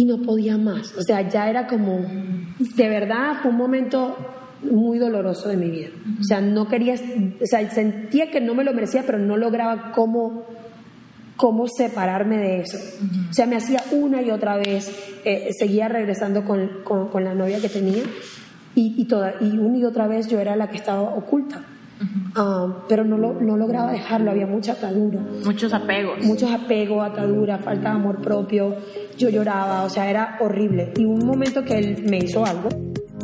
y no podía más. O sea, ya era como, de verdad, fue un momento muy doloroso de mi vida. O sea, no quería, o sea, sentía que no me lo merecía, pero no lograba cómo, cómo separarme de eso. O sea, me hacía una y otra vez, eh, seguía regresando con, con, la novia que tenía y, y, toda, y una y otra vez yo era la que estaba oculta. Ah, pero no, lo, no lograba dejarlo, había mucha atadura. Muchos apegos. Muchos apegos, atadura, falta de amor propio. Yo lloraba, o sea, era horrible. Y un momento que él me hizo algo,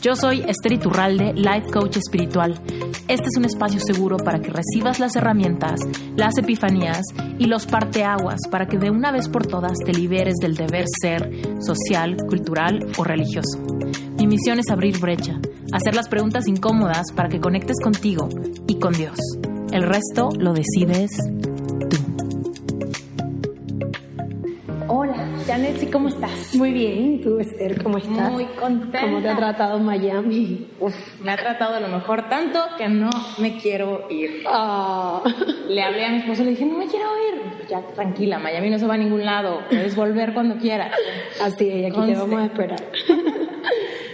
Yo soy Esther Iturralde, Life Coach Espiritual. Este es un espacio seguro para que recibas las herramientas, las epifanías y los parteaguas para que de una vez por todas te liberes del deber ser social, cultural o religioso. Mi misión es abrir brecha, hacer las preguntas incómodas para que conectes contigo y con Dios. El resto lo decides Janet, ¿cómo estás? Muy bien, ¿y tú, Esther, cómo estás? Muy contenta. ¿Cómo te ha tratado Miami? Uf, me ha tratado a lo mejor tanto que no me quiero ir. Ah. Le hablé a mi esposo y le dije, no me quiero ir. Ya, tranquila, Miami no se va a ningún lado. Puedes volver cuando quieras. Así es, aquí te vamos a esperar.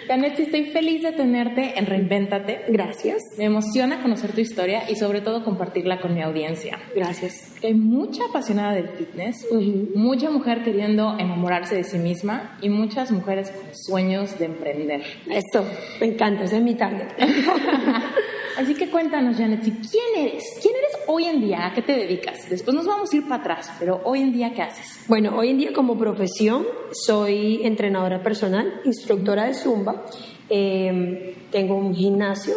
Janet, estoy feliz de tenerte en Reinvéntate. Gracias. Me emociona conocer tu historia y sobre todo compartirla con mi audiencia. Gracias. Hay mucha apasionada del fitness, mucha mujer queriendo enamorarse de sí misma y muchas mujeres con sueños de emprender. Esto, me encanta, ese es mi target. Así que cuéntanos, Janet, ¿quién eres? ¿Quién eres hoy en día? ¿A qué te dedicas? Después nos vamos a ir para atrás, pero hoy en día, ¿qué haces? Bueno, hoy en día como profesión soy entrenadora personal, instructora de Zumba, em, tengo un gimnasio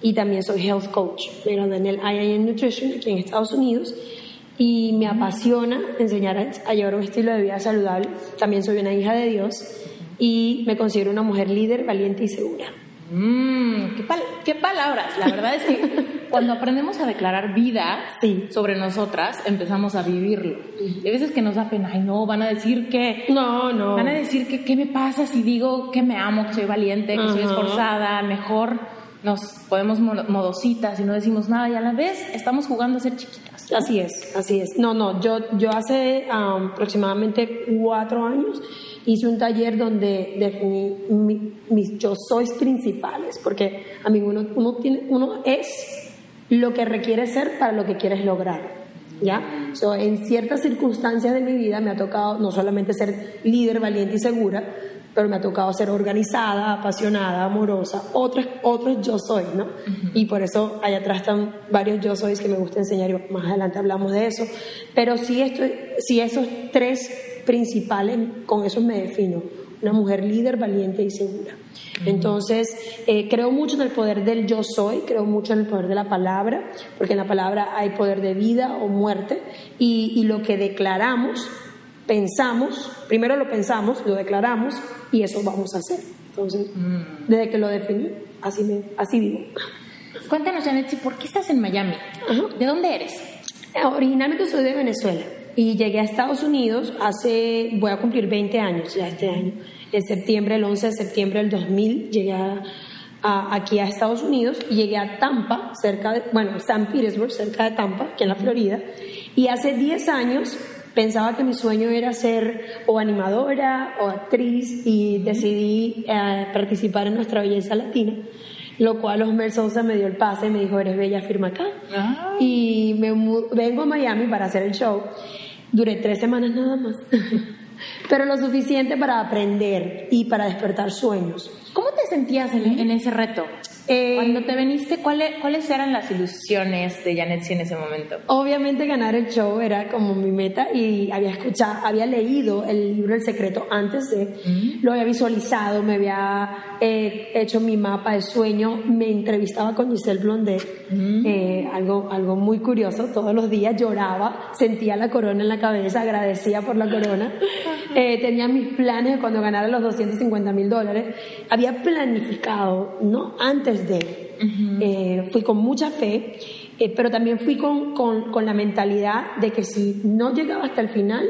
y también soy health coach. Gradué en el IIN Nutrition aquí en Estados Unidos y me apasiona enseñar a, llevar un estilo de vida saludable. También soy una hija de Dios y me considero una mujer líder, valiente y segura. Mmm, qué, palabras. La verdad es que cuando aprendemos a declarar vida sobre nosotras, empezamos a vivirlo. Y a veces que nos da pena, ay no, van a decir que... No, no. Van a decir que qué me pasa si digo que me amo, que soy valiente, que soy esforzada, mejor nos podemos modositas y no decimos nada y a la vez estamos jugando a ser chiquitas. Así es, así es. No, no, yo, yo hace aproximadamente cuatro años hice un taller donde definí mis yo sois principales, porque a mí uno, uno, tiene, uno es lo que requiere ser para lo que quieres lograr. ¿Ya? So, en ciertas circunstancias de mi vida me ha tocado no solamente ser líder, valiente y segura, pero me ha tocado ser organizada, apasionada, amorosa, otros, otros yo soy, ¿no? Y por eso allá atrás están varios yo sois que me gusta enseñar y más adelante hablamos de eso. Pero sí, esto, sí esos tres principales, con eso me defino, una mujer líder, valiente y segura. Entonces, eh, creo mucho en el poder del yo soy, creo mucho en el poder de la palabra, porque en la palabra hay poder de vida o muerte, y, y lo que declaramos pensamos, primero lo pensamos, lo declaramos y eso vamos a hacer. Entonces, mm. desde que lo definí, así, me, así vivo. Cuéntanos, Janet, ¿por qué estás en Miami? ¿De dónde eres? Originalmente soy de Venezuela y llegué a Estados Unidos hace, voy a cumplir 20 años ya este año. En septiembre, el 11 de septiembre del 2000, llegué aquí a Estados Unidos y llegué a Tampa, cerca de, bueno, San Petersburg, cerca de Tampa, aquí en la Florida. Y hace 10 años pensaba que mi sueño era ser o animadora o actriz y decidí eh, participar en Nuestra Belleza Latina, lo cual Osmer Sousa me dio el pase y me dijo, eres bella, firma acá. Y me vengo a Miami para hacer el show. Duré tres semanas nada más, pero lo suficiente para aprender y para despertar sueños. ¿Cómo te sentías en ese reto? Eh, Cuando te veniste, ¿cuáles, ¿cuáles eran las ilusiones de Janet en ese momento? Obviamente ganar el show era como mi meta y había escuchado, había leído el libro El Secreto antes de, lo había visualizado, me había eh, hecho mi mapa de sueño, me entrevistaba con Giselle Blondet, eh, algo, algo muy curioso, todos los días lloraba, sentía la corona en la cabeza, agradecía por la corona, tenía mis planes cuando ganara los 250 mil dólares, había planificado, ¿no? Antes de. Eh, fui con mucha fe Eh, pero también fui con, con, con, la mentalidad de que si no llegaba hasta el final,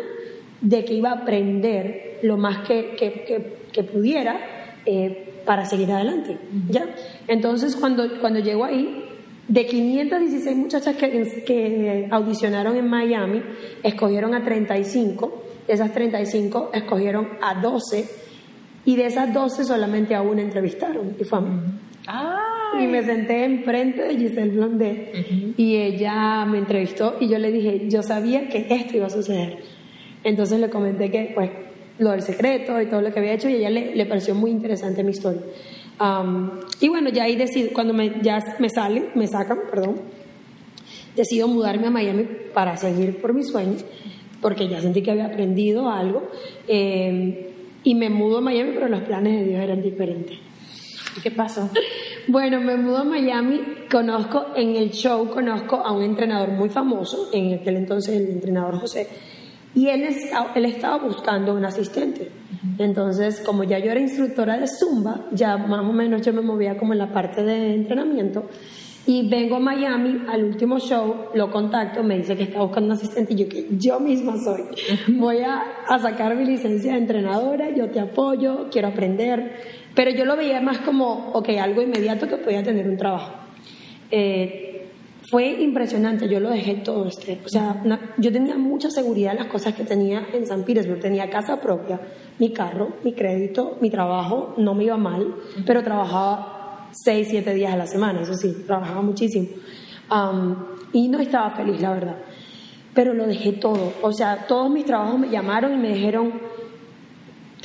de que iba a aprender lo más que, que, que, pudiera eh, para seguir adelante. ¿ya? Entonces, cuando, cuando llego ahí, de 516 muchachas que, que audicionaron en Miami, escogieron a 35, de esas 35 escogieron a 12 y de esas 12 solamente a una entrevistaron y fue a mí. Y me senté enfrente de Giselle Blondet y ella me entrevistó y yo le dije, yo sabía que esto iba a suceder. Entonces le comenté que, pues, lo del secreto y todo lo que había hecho y a ella le, le pareció muy interesante mi historia. y bueno, ya ahí decido, cuando me, ya me salen, me sacan, perdón, decido mudarme a Miami para seguir por mis sueños, porque ya sentí que había aprendido algo. Eh, y me mudo a Miami, pero los planes de Dios eran diferentes. ¿Y qué pasó? Bueno, me mudo a Miami, conozco en el show, conozco a un entrenador muy famoso, en aquel entonces el entrenador José, y él, él estaba buscando un asistente. Entonces, como ya yo era instructora de Zumba, ya más o menos yo me movía como en la parte de entrenamiento, y vengo a Miami al último show, lo contacto, me dice que está buscando un asistente y yo que yo misma soy. Voy a, a sacar mi licencia de entrenadora, yo te apoyo, quiero aprender. Pero yo lo veía más como, ok, algo inmediato que podía tener un trabajo. Eh, fue impresionante, yo lo dejé todo este, o sea, yo tenía mucha seguridad en las cosas que tenía en San Petersburg, tenía casa propia, mi carro, mi crédito, mi trabajo, no me iba mal, pero trabajaba seis, siete días a la semana, eso sí, trabajaba muchísimo. y no estaba feliz, la verdad. Pero lo dejé todo, o sea, todos mis trabajos me llamaron y me dijeron,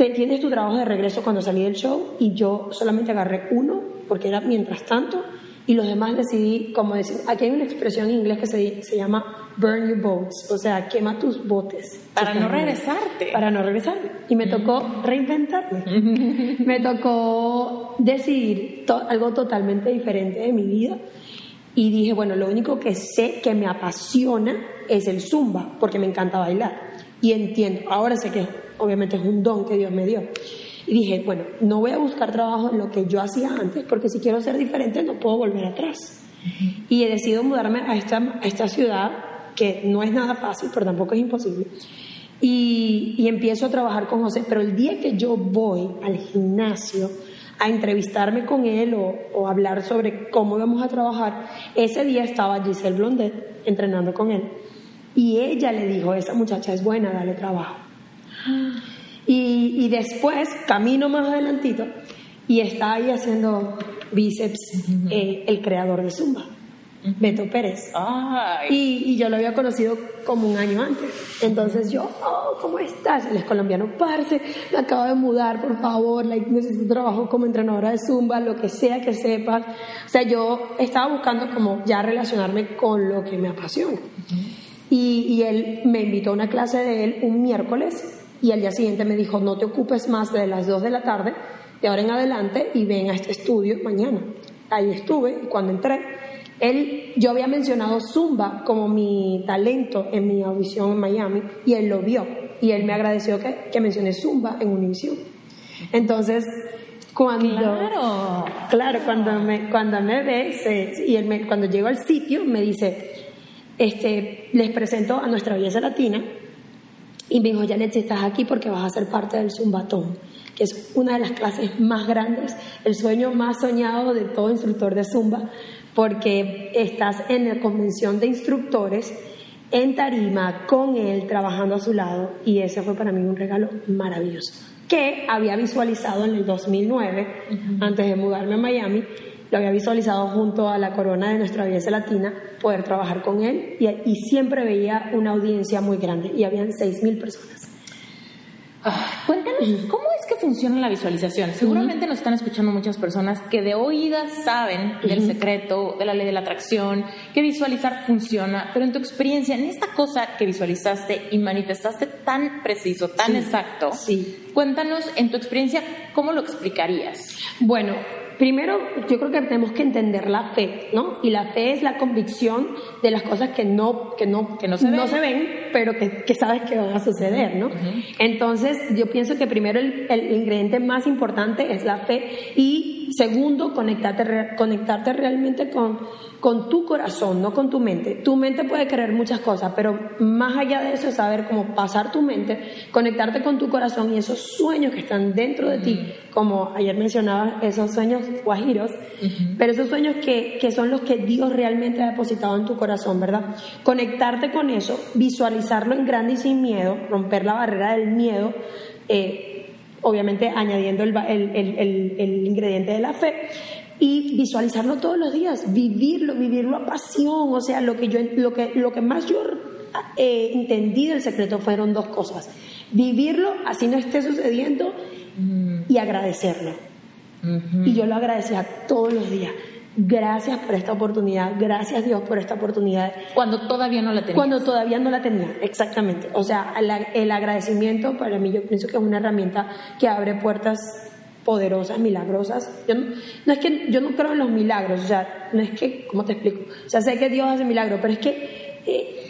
tienes tu trabajo de regreso cuando salí del show y yo solamente agarré uno porque era mientras tanto y los demás decidí, como decir, aquí hay una expresión en inglés que se, se llama burn your boats, o sea, quema tus botes. Para no regresarte. Para no regresar. Y me tocó reinventarme. me tocó decidir algo totalmente diferente de mi vida. Y dije, bueno, lo único que sé que me apasiona es el zumba, porque me encanta bailar. Y entiendo, ahora sé que obviamente es un don que Dios me dio. Y dije, bueno, no voy a buscar trabajo en lo que yo hacía antes, porque si quiero ser diferente no puedo volver atrás. Y he decidido mudarme a esta, a esta ciudad, que no es nada fácil, pero tampoco es imposible. Y, y empiezo a trabajar con José, pero el día que yo voy al gimnasio, a entrevistarme con él o, o, hablar sobre cómo íbamos a trabajar, ese día estaba Giselle Blondet entrenando con él. Y ella le dijo, esa muchacha es buena, dale trabajo. Y, después, camino más adelantito, y está ahí haciendo bíceps eh, el creador de Zumba, Beto Pérez. Y, yo lo había conocido como un año antes. Entonces yo, oh, ¿cómo estás? Él es colombiano, parce, me acabo de mudar, por favor, necesito trabajo como entrenadora de Zumba, lo que sea que sepas. O sea, yo estaba buscando como ya relacionarme con lo que me apasiona. y, y él me invitó a una clase de él un miércoles y al día siguiente me dijo, no te ocupes más de las 2 de la tarde, de ahora en adelante, y ven a este estudio mañana. Ahí estuve y cuando entré, él, yo había mencionado Zumba como mi talento en mi audición en Miami y él lo vio y él me agradeció que, que mencioné Zumba en Univision. Entonces, cuando claro, claro cuando me cuando me ve y él me, cuando llego al sitio me dice este les presento a nuestra belleza latina y me dijo, Janet, si estás aquí porque vas a ser parte del Zumbatón, que es una de las clases más grandes, el sueño más soñado de todo instructor de Zumba, porque estás en la convención de instructores en tarima con él, trabajando a su lado, y ese fue para mí un regalo maravilloso, que había visualizado en el 2009, antes de mudarme a Miami, lo había visualizado junto a la corona de nuestra belleza latina, poder trabajar con él y, siempre veía una audiencia muy grande y habían 6.000 personas. Ah, cuéntanos, ¿cómo es que funciona la visualización? Seguramente nos están escuchando muchas personas que de oídas saben del secreto, de la ley de la atracción, que visualizar funciona, pero en tu experiencia, en esta cosa que visualizaste y manifestaste tan preciso, tan exacto, sí. cuéntanos en tu experiencia, ¿cómo lo explicarías? Bueno, primero yo creo que tenemos que entender la fe, ¿no? Y la fe es la convicción de las cosas que no, que no, que no, se, ven. se ven, pero que, que, sabes que van a suceder, ¿no? Entonces yo pienso que primero el, el, ingrediente más importante es la fe y segundo, conectarte, conectarte realmente con, con tu corazón, no con tu mente. Tu mente puede querer muchas cosas, pero más allá de eso es saber cómo pasar tu mente, conectarte con tu corazón y esos sueños que están dentro de ti, como ayer mencionaba, esos sueños guajiros, pero esos sueños que, que son los que Dios realmente ha depositado en tu corazón, ¿verdad? Conectarte con eso, visualizarlo en grande y sin miedo, romper la barrera del miedo. Eh, obviamente añadiendo el, el, ingrediente de la fe, y visualizarlo todos los días, vivirlo, vivirlo a pasión, o sea, lo que, yo, lo que, lo que más yo eh, entendí del secreto fueron dos cosas, vivirlo así no esté sucediendo y agradecerlo. Y yo lo agradecía todos los días. Gracias por esta oportunidad, gracias Dios por esta oportunidad. Cuando todavía no la tenía. Cuando todavía no la tenía, exactamente. O sea, el agradecimiento para mí yo pienso que es una herramienta que abre puertas poderosas, milagrosas. Yo no, es que yo no creo en los milagros, o sea, no es que, ¿cómo te explico? O sea, sé que Dios hace milagros, pero es que eh,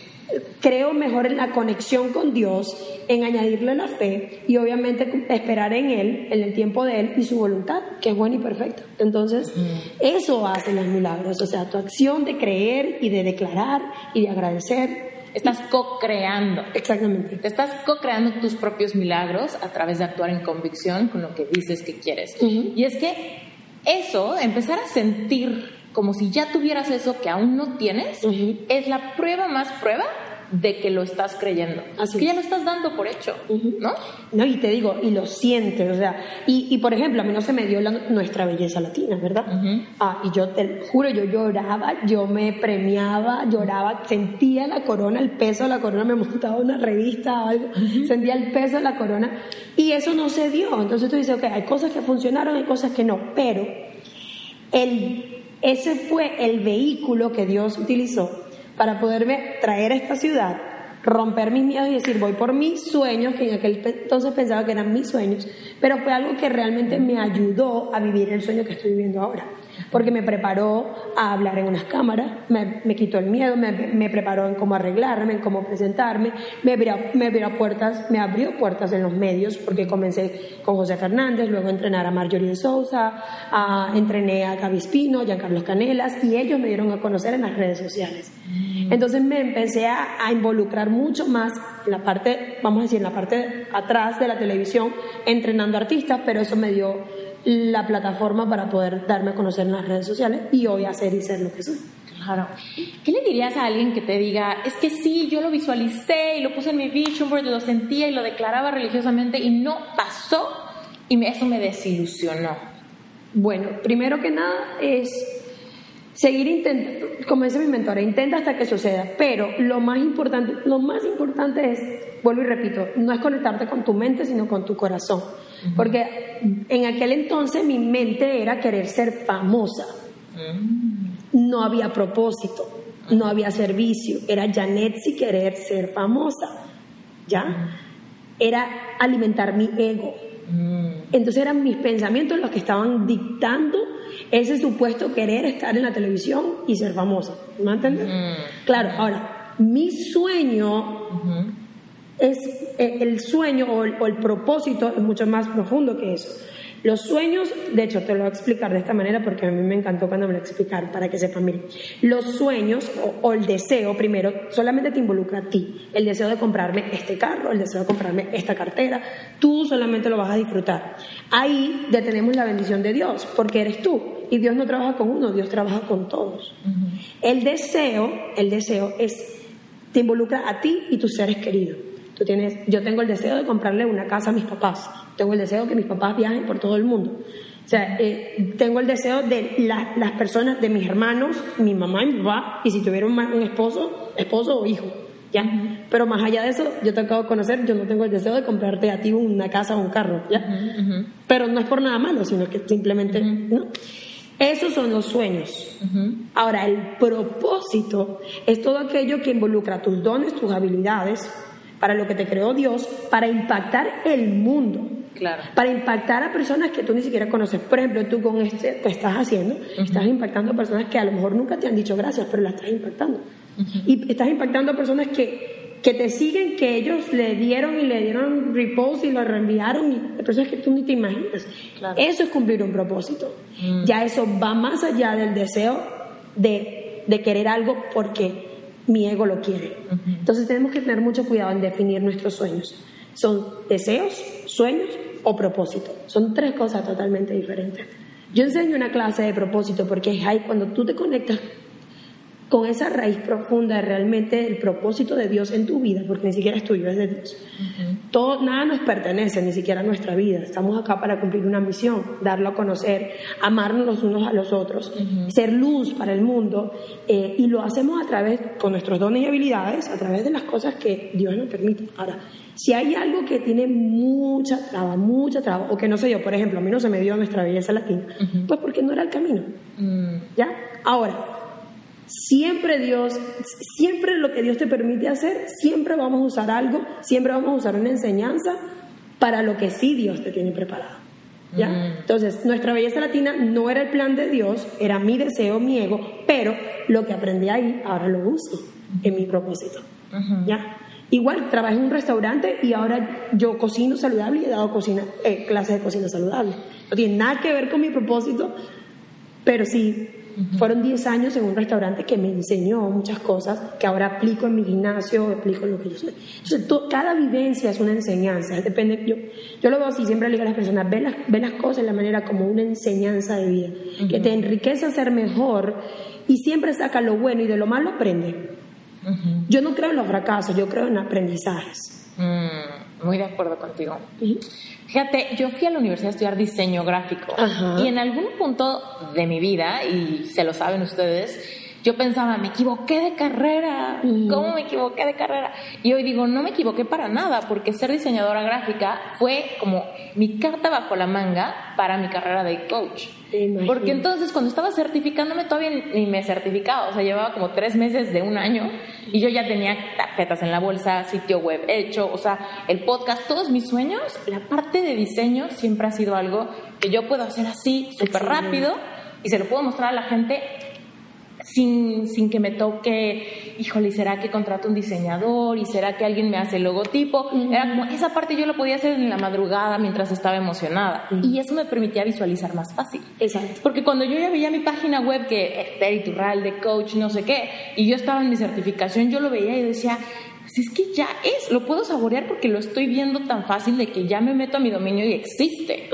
creo mejor en la conexión con Dios, en añadirle la fe y obviamente esperar en Él, en el tiempo de Él y su voluntad, que es buena y perfecta. Entonces, eso hace los milagros, o sea, tu acción de creer y de declarar y de agradecer. Estás co-creando. Exactamente. Te estás co-creando tus propios milagros a través de actuar en convicción con lo que dices que quieres. Y es que eso, empezar a sentir como si ya tuvieras eso que aún no tienes, es la prueba más prueba de que lo estás creyendo. Así que ya lo estás dando por hecho, ¿no? No, y te digo, y lo sientes, o sea, y, por ejemplo, a mí no se me dio nuestra belleza latina, ¿verdad? Ah, y yo te juro, yo lloraba, yo me premiaba, lloraba, sentía la corona, el peso de la corona, me montaba una revista o algo, sentía el peso de la corona, y eso no se dio. Entonces tú dices, ok, hay cosas que funcionaron, hay cosas que no, pero el ese fue el vehículo que Dios utilizó para poderme traer a esta ciudad, romper mis miedos y decir, voy por mis sueños, que en aquel entonces pensaba que eran mis sueños, pero fue algo que realmente me ayudó a vivir el sueño que estoy viviendo ahora porque me preparó a hablar en unas cámaras, me, quitó el miedo, me, preparó en cómo arreglarme, en cómo presentarme, me abrió, me abrió, puertas, me abrió puertas en los medios, porque comencé con José Fernández, luego a entrenar a Marjorie de Sousa, a, entrené a Gaby Espino, Giancarlo Canelas, y ellos me dieron a conocer en las redes sociales. Mm. Entonces me empecé a, a involucrar mucho más en la parte, vamos a decir, en la parte atrás de la televisión, entrenando artistas, pero eso me dio la plataforma para poder darme a conocer en las redes sociales y hoy hacer y ser lo que soy. Claro. ¿Qué le dirías a alguien que te diga, es que sí, yo lo visualicé y lo puse en mi vision board, lo sentía y lo declaraba religiosamente y no pasó y eso me desilusionó? Bueno, primero que nada es seguir intentando, como dice mi mentora, intenta hasta que suceda, pero lo más importante, lo más importante es, vuelvo y repito, no es conectarte con tu mente, sino con tu corazón. Porque en aquel entonces mi mente era querer ser famosa. No había propósito, no había servicio. Era Janet si querer ser famosa. ¿Ya? Era alimentar mi ego. Entonces eran mis pensamientos los que estaban dictando ese supuesto querer estar en la televisión y ser famosa. ¿Me entiendes? Claro, ahora, mi sueño es eh, el sueño o el, propósito es mucho más profundo que eso. Los sueños, de hecho te lo voy a explicar de esta manera porque a mí me encantó cuando me lo explicaron, para que sepan, miren, los sueños o, el deseo primero solamente te involucra a ti, el deseo de comprarme este carro, el deseo de comprarme esta cartera, tú solamente lo vas a disfrutar. Ahí ya tenemos la bendición de Dios, porque eres tú y Dios no trabaja con uno, Dios trabaja con todos. El deseo, el deseo es, te involucra a ti y tus seres queridos. Tienes, yo tengo el deseo de comprarle una casa a mis papás, tengo el deseo de que mis papás viajen por todo el mundo. O sea, eh, tengo el deseo de las personas, de mis hermanos, mi mamá y mi papá, y si tuviera un, esposo, esposo o hijo. ¿Ya? Pero más allá de eso, yo te acabo de conocer, yo no tengo el deseo de comprarte a ti una casa o un carro, ¿ya? Pero no es por nada malo, sino que simplemente, ¿no? Esos son los sueños. Ahora, el propósito es todo aquello que involucra tus dones, tus habilidades, para lo que te creó Dios, para impactar el mundo. Claro. Para impactar a personas que tú ni siquiera conoces. Por ejemplo, tú con este que estás haciendo, estás impactando a personas que a lo mejor nunca te han dicho gracias, pero las estás impactando. Y estás impactando a personas que que te siguen, que ellos le dieron y le dieron repost y lo reenviaron, y personas que tú ni te imaginas. Eso es cumplir un propósito. Mm. Ya eso va más allá del deseo de, de, querer algo porque mi ego lo quiere. Entonces tenemos que tener mucho cuidado en definir nuestros sueños. Son deseos, sueños o propósito. Son tres cosas totalmente diferentes. Yo enseño una clase de propósito porque es ahí cuando tú te conectas con esa raíz profunda de realmente el propósito de Dios en tu vida, porque ni siquiera es tuyo, es de Dios. Todo, nada nos pertenece, ni siquiera nuestra vida. Estamos acá para cumplir una misión, darlo a conocer, amarnos los unos a los otros, ser luz para el mundo, eh, y lo hacemos a través, con nuestros dones y habilidades, a través de las cosas que Dios nos permite. Ahora, si hay algo que tiene mucha traba, mucha traba, o que no sé yo, por ejemplo, a mí no se me dio nuestra belleza latina, pues porque no era el camino. Mm. ¿Ya? Ahora, Siempre Dios, siempre lo que Dios te permite hacer, siempre vamos a usar algo, siempre vamos a usar una enseñanza para lo que sí Dios te tiene preparado. ¿Ya? Mm. Entonces, nuestra belleza latina no era el plan de Dios, era mi deseo, mi ego, pero lo que aprendí ahí ahora lo uso en mi propósito. ¿Ya? Igual trabajé en un restaurante y ahora yo cocino saludable y he dado cocina, eh, clases de cocina saludable. No tiene nada que ver con mi propósito, pero sí fueron 10 años en un restaurante que me enseñó muchas cosas que ahora aplico en mi gimnasio, aplico en lo que yo soy. Entonces, cada vivencia es una enseñanza. Depende, yo, yo lo veo así, siempre le digo a las personas, ve las, ve las cosas de la manera como una enseñanza de vida, que te enriquece a ser mejor y siempre saca lo bueno y de lo malo aprende. Yo no creo en los fracasos, yo creo en aprendizajes. Mm, muy de acuerdo contigo. Fíjate, yo fui a la universidad a estudiar diseño gráfico y en algún punto de mi vida, y se lo saben ustedes, yo pensaba, me equivoqué de carrera, ¿cómo me equivoqué de carrera? Y hoy digo, no me equivoqué para nada, porque ser diseñadora gráfica fue como mi carta bajo la manga para mi carrera de coach. Porque entonces cuando estaba certificándome todavía ni me certificaba, o sea, llevaba como tres meses de un año y yo ya tenía tarjetas en la bolsa, sitio web hecho, o sea, el podcast, todos mis sueños, la parte de diseño siempre ha sido algo que yo puedo hacer así, súper rápido y se lo puedo mostrar a la gente sin, sin que me toque, híjole, ¿será que contrato un diseñador? ¿Y será que alguien me hace el logotipo? Era como, esa parte yo lo podía hacer en la madrugada mientras estaba emocionada. Y eso me permitía visualizar más fácil. Exacto. Porque cuando yo ya veía mi página web, que Esther de coach, no sé qué, y yo estaba en mi certificación, yo lo veía y decía, pues es que ya es, lo puedo saborear porque lo estoy viendo tan fácil de que ya me meto a mi dominio y existe.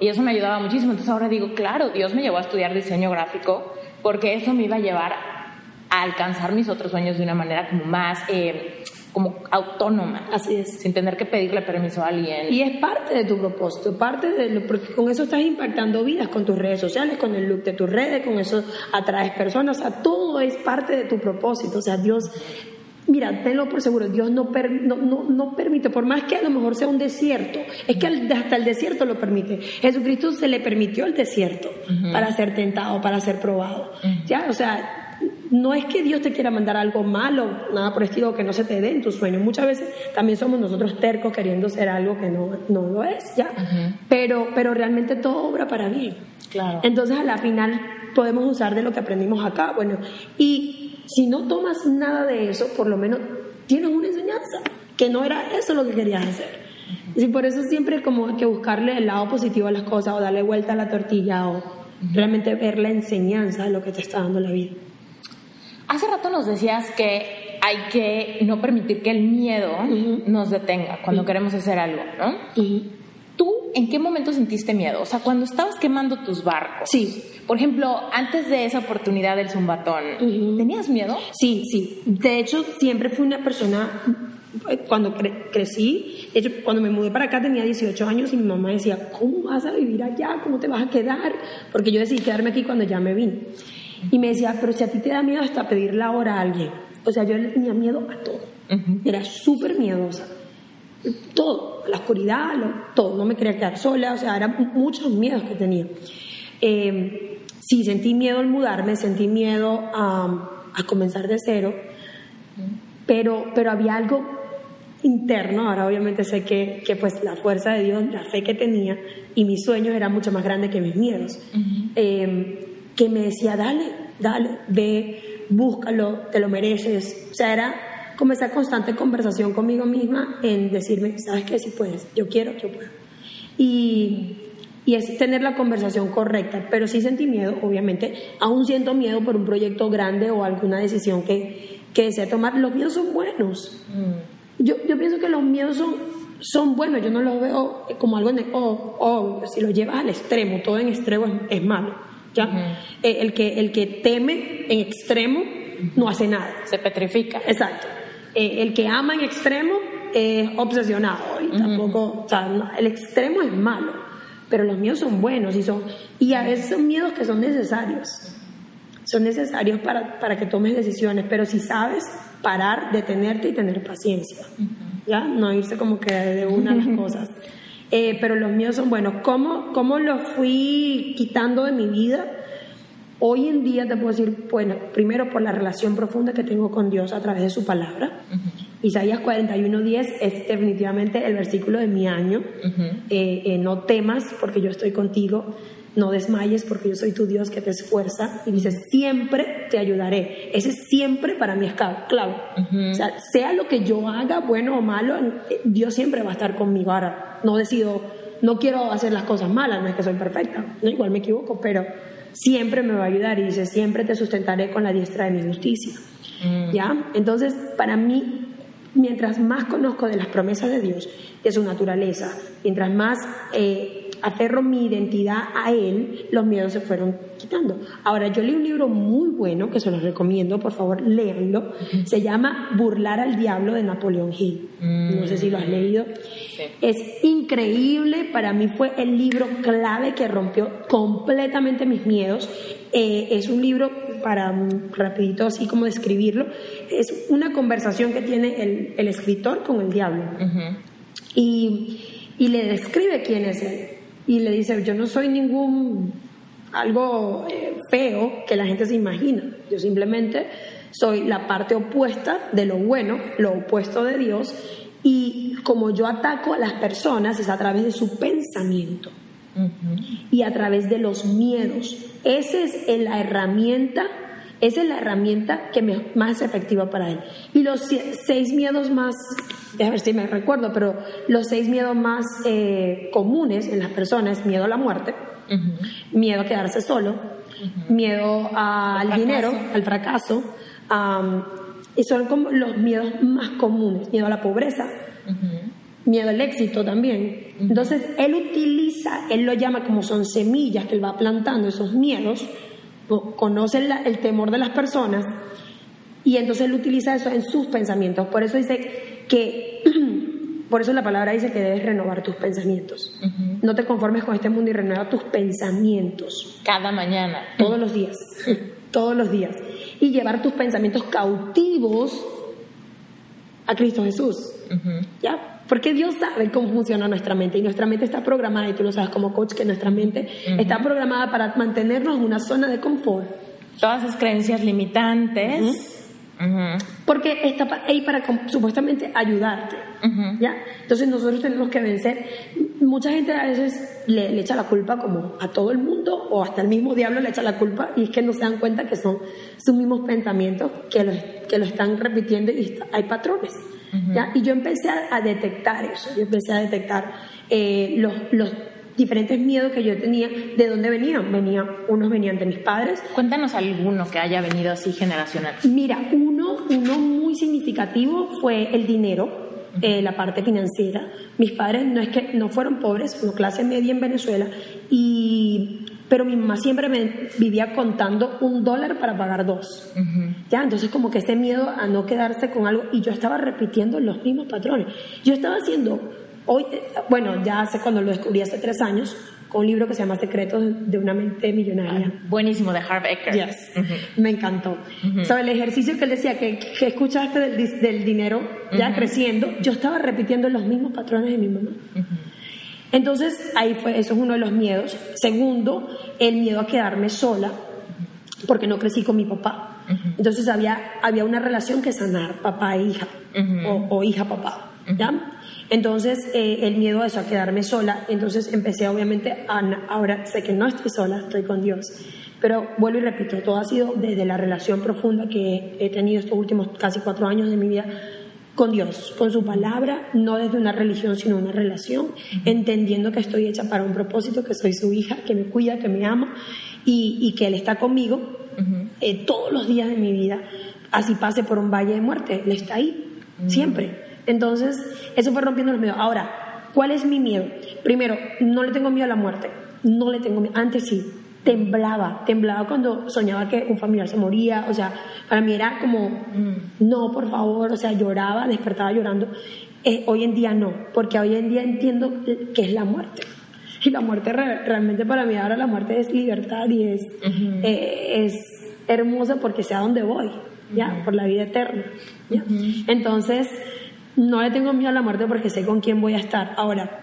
Y eso me ayudaba muchísimo. Entonces ahora digo, claro, Dios me llevó a estudiar diseño gráfico porque eso me iba a llevar a alcanzar mis otros sueños de una manera como más... Eh, como autónoma. Así es. Sin tener que pedirle permiso a alguien. Y es parte de tu propósito, parte de lo, porque con eso estás impactando vidas, con tus redes sociales, con el look de tus redes, con eso atraes personas, o sea, todo es parte de tu propósito, o sea, Dios Mira, tenlo por seguro, Dios no, no, no, permite, por más que a lo mejor sea un desierto, es que hasta el desierto lo permite. Jesucristo se le permitió el desierto para ser tentado, para ser probado. Ya, o sea, no es que Dios te quiera mandar algo malo, nada por el estilo que no se te dé en tus sueños. Muchas veces también somos nosotros tercos queriendo ser algo que no, no lo es, ¿ya? pero, pero realmente todo obra para bien. Claro. Entonces, a la final podemos usar de lo que aprendimos acá. Bueno, y si no tomas nada de eso, por lo menos tienes una enseñanza, que no era eso lo que querías hacer. Y por eso siempre como hay que buscarle el lado positivo a las cosas o darle vuelta a la tortilla o realmente ver la enseñanza de lo que te está dando la vida. Hace rato nos decías que hay que no permitir que el miedo nos detenga cuando queremos hacer algo, ¿no? ¿Tú en qué momento sentiste miedo? O sea, cuando estabas quemando tus barcos. Sí. Por ejemplo, antes de esa oportunidad del zumbatón, ¿tenías miedo? Sí, sí. De hecho, siempre fui una persona, eh, cuando crecí, de hecho, cuando me mudé para acá tenía 18 años y mi mamá decía, ¿cómo vas a vivir allá? ¿Cómo te vas a quedar? Porque yo decidí quedarme aquí cuando ya me vine. Y me decía, pero si a ti te da miedo hasta pedir la hora a alguien. O sea, yo le tenía miedo a todo. Era súper miedosa todo, la oscuridad, todo, no me quería quedar sola, o sea, eran muchos miedos que tenía. Eh, sí, sentí miedo al mudarme, sentí miedo a, comenzar de cero, pero, pero había algo interno, ahora obviamente sé que, que, pues la fuerza de Dios, la fe que tenía y mis sueños eran mucho más grandes que mis miedos, eh, que me decía, dale, dale, ve, búscalo, te lo mereces, o sea, era como esa constante conversación conmigo misma en decirme, ¿sabes qué? Si puedes, yo quiero, yo puedo. Y, y es tener la conversación correcta, pero sí sentí miedo, obviamente, aún siento miedo por un proyecto grande o alguna decisión que, que desea tomar. Los miedos son buenos. Mm. Yo, yo pienso que los miedos son, son buenos, yo no los veo como algo, o oh, si lo llevas al extremo, todo en extremo es, malo. ¿ya? Eh, el, que, el que teme en extremo no hace nada. Se petrifica. Exacto. Eh, el que ama en extremo es obsesionado y tampoco, o sea, el extremo es malo, pero los miedos son buenos y son, y a veces son miedos que son necesarios. Son necesarios para, para que tomes decisiones, pero si sabes parar, detenerte y tener paciencia, ¿ya? No irse como que de una a las cosas. Eh, pero los miedos son buenos. ¿Cómo, ¿Cómo los fui quitando de mi vida? Hoy en día te puedo decir, bueno, primero por la relación profunda que tengo con Dios a través de su palabra. Isaías 41:10 es definitivamente el versículo de mi año. Eh, eh, no temas porque yo estoy contigo, no desmayes porque yo soy tu Dios que te esfuerza. Y dice, siempre te ayudaré. Ese siempre para mí es clave. O sea, sea lo que yo haga, bueno o malo, Dios siempre va a estar conmigo. Ahora, no decido, no quiero hacer las cosas malas, no es que soy perfecta, ¿no? igual me equivoco, pero siempre me va a ayudar y dice, siempre te sustentaré con la diestra de mi justicia. Mm. ¿Ya? Entonces, para mí, mientras más conozco de las promesas de Dios, de su naturaleza, mientras más eh, aferro mi identidad a Él, los miedos se fueron quitando. Ahora, yo leí un libro muy bueno, que se los recomiendo, por favor, léanlo. Se llama Burlar al Diablo de Napoleón Hill. No sé si lo has leído. Es increíble, para mí fue el libro clave que rompió completamente mis miedos. Eh, es un libro, para rapidito así como describirlo, es una conversación que tiene el, escritor con el diablo. y, y le describe quién es él y le dice, yo no soy ningún algo eh, feo que la gente se imagina, yo simplemente soy la parte opuesta de lo bueno, lo opuesto de Dios, y como yo ataco a las personas es a través de su pensamiento y a través de los miedos. Esa es la herramienta, esa es la herramienta que me, más efectiva para él. Y los seis miedos más a ver si me recuerdo, pero los seis miedos más eh, comunes en las personas, miedo a la muerte, miedo a quedarse solo, miedo al dinero, al fracaso, y son como los miedos más comunes, miedo a la pobreza, miedo al éxito también. Entonces, él utiliza, él lo llama como son semillas que él va plantando esos miedos, conoce el temor de las personas, y entonces él utiliza eso en sus pensamientos. Por eso dice que por eso la palabra dice que debes renovar tus pensamientos. No te conformes con este mundo y renueva tus pensamientos. Cada mañana. Todos los días. todos los días. Y llevar tus pensamientos cautivos a Cristo Jesús. ¿Ya? Porque Dios sabe cómo funciona nuestra mente y nuestra mente está programada, y tú lo sabes como coach, que nuestra mente está programada para mantenernos en una zona de confort. Todas esas creencias limitantes porque está ahí para supuestamente ayudarte. ¿ya? Entonces nosotros tenemos que vencer. Mucha gente a veces le, echa la culpa como a todo el mundo o hasta el mismo diablo le echa la culpa y es que no se dan cuenta que son sus mismos pensamientos que lo, que lo están repitiendo y hay patrones. ¿Ya? Y yo empecé a, detectar eso, yo empecé a detectar eh, los, los diferentes miedos que yo tenía, ¿de dónde venían? Venían, unos venían de mis padres. Cuéntanos alguno que haya venido así generacional. Mira, uno, uno muy significativo fue el dinero, eh, la parte financiera. Mis padres no es que no fueron pobres, fueron clase media en Venezuela, y pero mi mamá siempre me vivía contando un dólar para pagar dos. Ya, entonces como que ese miedo a no quedarse con algo y yo estaba repitiendo los mismos patrones. Yo estaba haciendo Hoy, bueno, ya hace cuando lo descubrí hace tres años, con un libro que se llama Secretos de una mente millonaria. buenísimo, de Harv Eker. Yes, me encantó. Uh el ejercicio que él decía, que, escuchaste del, dinero ya creciendo, yo estaba repitiendo los mismos patrones de mi mamá. Entonces, ahí fue, eso es uno de los miedos. Segundo, el miedo a quedarme sola, porque no crecí con mi papá. Entonces, había, había una relación que sanar, papá e hija, o, o hija-papá. ¿ya? Entonces, eh, el miedo a eso, a quedarme sola, entonces empecé obviamente, a, ahora sé que no estoy sola, estoy con Dios, Pero vuelvo y repito, todo ha sido desde la relación profunda que he tenido estos últimos casi cuatro años de mi vida con Dios, con su palabra, no desde una religión, sino una relación, entendiendo que estoy hecha para un propósito, que soy su hija, que me cuida, que me ama y, que Él está conmigo eh, todos los días de mi vida. Así pase por un valle de muerte, Él está ahí, siempre. Entonces, eso fue rompiendo los miedos. Ahora, ¿cuál es mi miedo? Primero, no le tengo miedo a la muerte, no le tengo miedo, antes sí, temblaba, temblaba cuando soñaba que un familiar se moría, o sea, para mí era como, mm. no, por favor, o sea, lloraba, despertaba llorando. Eh, hoy en día no, porque hoy en día entiendo que es la muerte. Y la muerte realmente para mí ahora la muerte es libertad y es, eh, es hermosa porque sé a dónde voy, ¿ya? Por la vida eterna, Entonces, no le tengo miedo a la muerte porque sé con quién voy a estar. Ahora,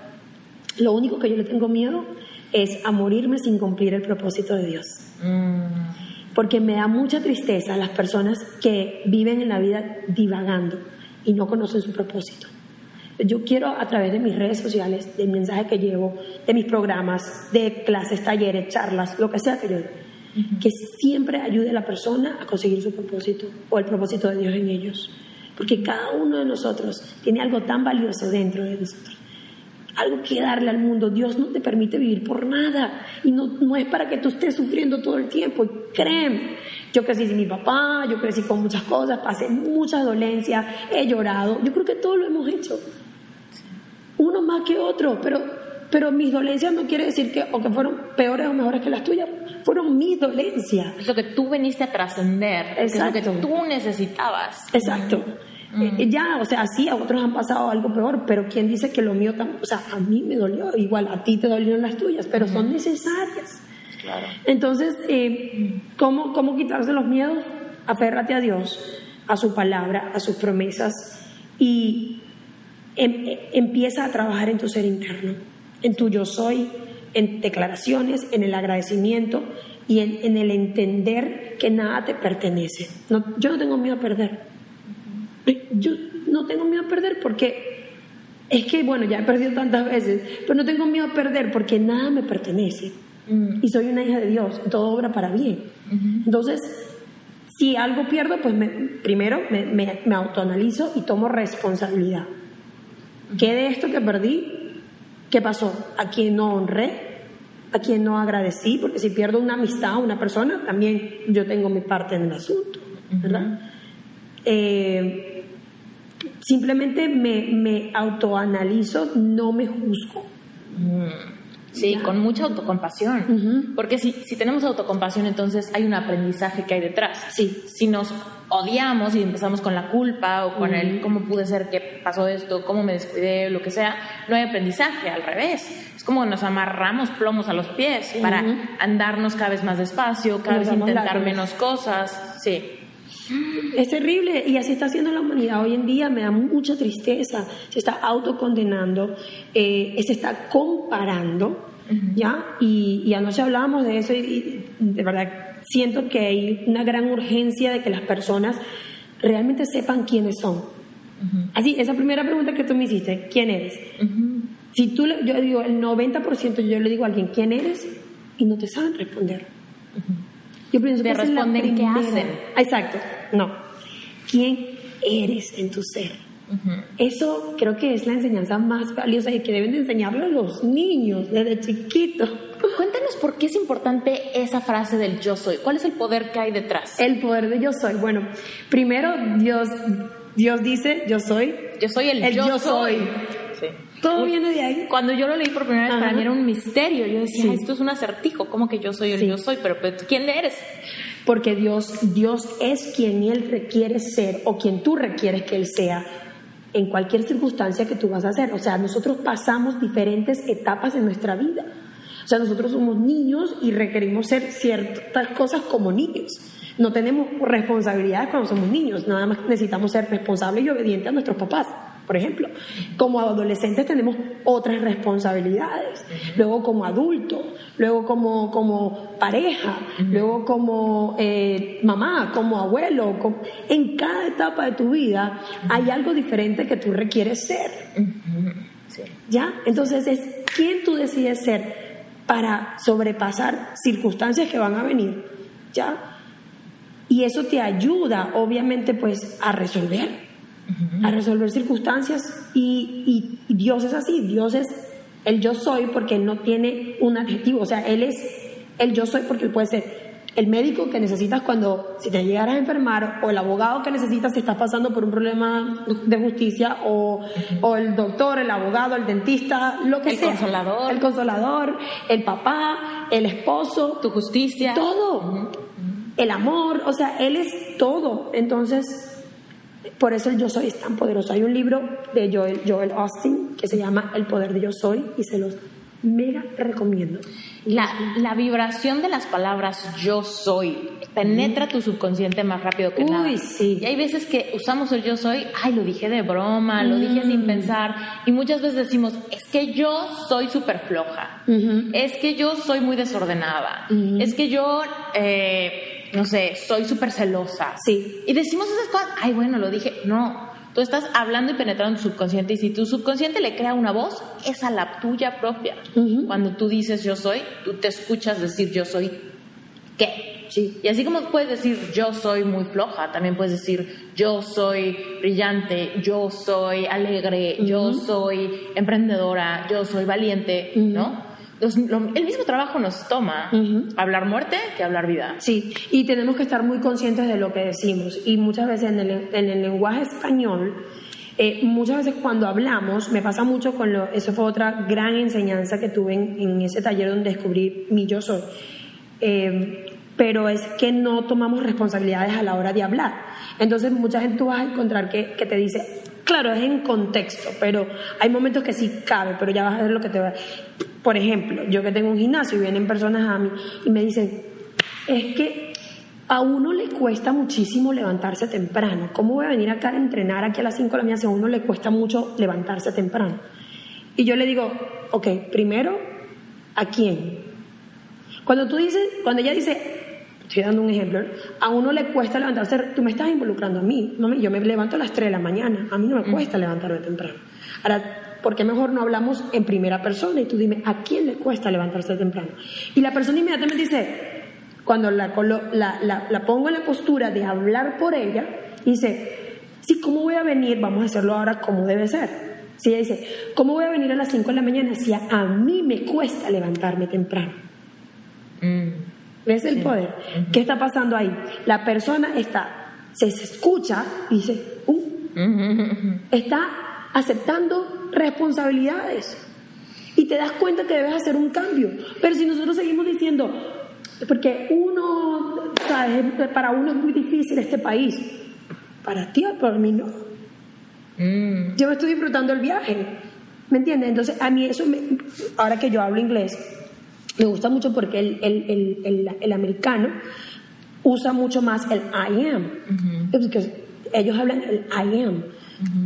lo único que yo le tengo miedo es a morirme sin cumplir el propósito de Dios. Mm. Porque me da mucha tristeza las personas que viven en la vida divagando y no conocen su propósito. Yo quiero a través de mis redes sociales, del mensaje que llevo, de mis programas, de clases, talleres, charlas, lo que sea que yo que siempre ayude a la persona a conseguir su propósito o el propósito de Dios en ellos. Porque cada uno de nosotros tiene algo tan valioso dentro de nosotros algo que darle al mundo. Dios no te permite vivir por nada y no, no es para que tú estés sufriendo todo el tiempo. Y créeme, yo crecí sin mi papá, yo crecí con muchas cosas, pasé muchas dolencias, he llorado. Yo creo que todos lo hemos hecho. Uno más que otro, pero, pero mis dolencias no quiere decir que, o que fueron peores o mejores que las tuyas, fueron mis dolencias. Es lo que tú veniste a trascender, es lo que tú necesitabas. Exacto. Eh, ya, o sea, sí, a otros han pasado algo peor, pero ¿quién dice que lo mío también? O sea, a mí me dolió, igual a ti te dolieron las tuyas, pero son necesarias. Claro. Entonces, eh, ¿cómo, ¿cómo quitarse los miedos? Aférrate a Dios, a su palabra, a sus promesas y em, eh, empieza a trabajar en tu ser interno, en tu yo soy, en declaraciones, en el agradecimiento y en, en el entender que nada te pertenece. No, yo no tengo miedo a perder yo no tengo miedo a perder porque es que, bueno, ya he perdido tantas veces, pero no tengo miedo a perder porque nada me pertenece. Mm. Y soy una hija de Dios, todo obra para bien. Entonces, si algo pierdo, pues primero me, me, autoanalizo y tomo responsabilidad. ¿Qué de esto que perdí? ¿Qué pasó? ¿A quién no honré? ¿A quién no agradecí? Porque si pierdo una amistad una persona, también yo tengo mi parte en el asunto, ¿verdad? eh, simplemente me, me autoanalizo, no me juzgo. Mm. Sí, con mucha autocompasión. Porque si, si tenemos autocompasión, entonces hay un aprendizaje que hay detrás. Sí. Si nos odiamos y empezamos con la culpa o con el cómo pude ser que pasó esto, cómo me descuidé, lo que sea, no hay aprendizaje, al revés. Es como nos amarramos plomos a los pies para andarnos cada vez más despacio, cada vez intentar menos cosas. Sí. Es terrible y así está haciendo la humanidad hoy en día, me da mucha tristeza, se está autocondenando, eh, se está comparando, ¿ya? Y, anoche hablábamos de eso y, de verdad siento que hay una gran urgencia de que las personas realmente sepan quiénes son. Así, esa primera pregunta que tú me hiciste, ¿quién eres? Si tú, yo digo, el 90% yo le digo a alguien, ¿quién eres? Y no te saben responder. Yo pienso que responden qué hacen. Exacto, no. ¿Quién eres en tu ser? Eso creo que es la enseñanza más valiosa y que deben de enseñarlo a los niños desde chiquitos. Cuéntanos por qué es importante esa frase del yo soy. ¿Cuál es el poder que hay detrás? El poder de yo soy. Bueno, primero Dios, Dios dice yo soy. Yo soy el, yo, soy. Todo viene de ahí. Cuando yo lo leí por primera vez, para mí era un misterio. Yo decía, esto es un acertijo, ¿cómo que yo soy el yo soy? Pero, ¿quién eres? Porque Dios, Dios es quien Él requiere ser o quien tú requieres que Él sea en cualquier circunstancia que tú vas a hacer. O sea, nosotros pasamos diferentes etapas en nuestra vida. O sea, nosotros somos niños y requerimos ser ciertas cosas como niños. No tenemos responsabilidades cuando somos niños, nada más necesitamos ser responsables y obedientes a nuestros papás por ejemplo. Como adolescentes tenemos otras responsabilidades, luego como adulto, luego como, como pareja, luego como eh, mamá, como abuelo. En cada etapa de tu vida hay algo diferente que tú requieres ser. ¿Ya? Entonces es quién tú decides ser para sobrepasar circunstancias que van a venir ¿ya? Y eso te ayuda, obviamente, pues a resolver, a resolver circunstancias y, y Dios es así, Dios es el yo soy porque Él no tiene un adjetivo, o sea, Él es el yo soy porque Él puede ser el médico que necesitas cuando si te llegaras a enfermar o el abogado que necesitas si estás pasando por un problema de justicia o, o el doctor, el abogado, el dentista, lo que el sea. consolador. El consolador, el papá, el esposo. Tu justicia. Todo. El amor, o sea, él es todo. Entonces, por eso el yo soy es tan poderoso. Hay un libro de Joel, Joel Austin que se llama El poder de yo soy y se los mega recomiendo. La, la vibración de las palabras yo soy penetra tu subconsciente más rápido que Uy, nada. sí. Y hay veces que usamos el yo soy, ay, lo dije de broma, lo dije sin pensar. Y muchas veces decimos, es que yo soy súper floja. Es que yo soy muy desordenada. Es que yo, eh, no sé, soy súper celosa. Sí. Y decimos esas cosas, ay, bueno, lo dije. No, tú estás hablando y penetrando en tu subconsciente y si tu subconsciente le crea una voz, es a la tuya propia. Cuando tú dices yo soy, tú te escuchas decir yo soy qué. Sí. Y así como puedes decir yo soy muy floja, también puedes decir yo soy brillante, yo soy alegre, yo soy emprendedora, yo soy valiente, ¿no? Entonces, lo- el mismo trabajo nos toma hablar muerte que hablar vida. Sí, y tenemos que estar muy conscientes de lo que decimos. Y muchas veces en el, en el lenguaje español, eh, muchas veces cuando hablamos, me pasa mucho con lo, eso fue otra gran enseñanza que tuve en, en ese taller donde descubrí mi yo soy. Eh, pero es que no tomamos responsabilidades a la hora de hablar. Entonces mucha gente tú vas a encontrar que, que te dice, claro, es en contexto, pero hay momentos que sí cabe, pero ya vas a ver lo que te va Por ejemplo, yo que tengo un gimnasio y vienen personas a mí y me dicen, es que a uno le cuesta muchísimo levantarse temprano. ¿Cómo voy a venir acá a entrenar aquí a las 5 de la mañana si a uno le cuesta mucho levantarse temprano? Y yo le digo, ok, primero, ¿a quién? Cuando tú dices, cuando ella dice, estoy dando un ejemplo, a uno le cuesta levantarse, tú me estás involucrando a mí, yo me levanto a las 3 de la mañana, a mí no me cuesta levantarme temprano. Ahora, ¿por qué mejor no hablamos en primera persona? Y tú dime, ¿a quién le cuesta levantarse temprano? Y la persona inmediatamente dice, cuando la, la, la- la pongo en la postura de hablar por ella, dice, sí, ¿cómo voy a venir? Vamos a hacerlo ahora como debe ser. Si ella dice, ¿cómo voy a venir a las 5 de la mañana si a, a mí me cuesta levantarme temprano? ¿Ves el poder? ¿Qué está pasando ahí? La persona está, se, escucha y dice, uh, está aceptando responsabilidades y te das cuenta que debes hacer un cambio. Pero si nosotros seguimos diciendo, porque uno, ¿sabes? Para uno es muy difícil este país, para ti, para mí no. Yo me estoy disfrutando el viaje, ¿me entiendes? Entonces, a mí eso, me- ahora que yo hablo inglés, me gusta mucho porque el, el, el, el, americano usa mucho más el I am. Porque ellos hablan el I am.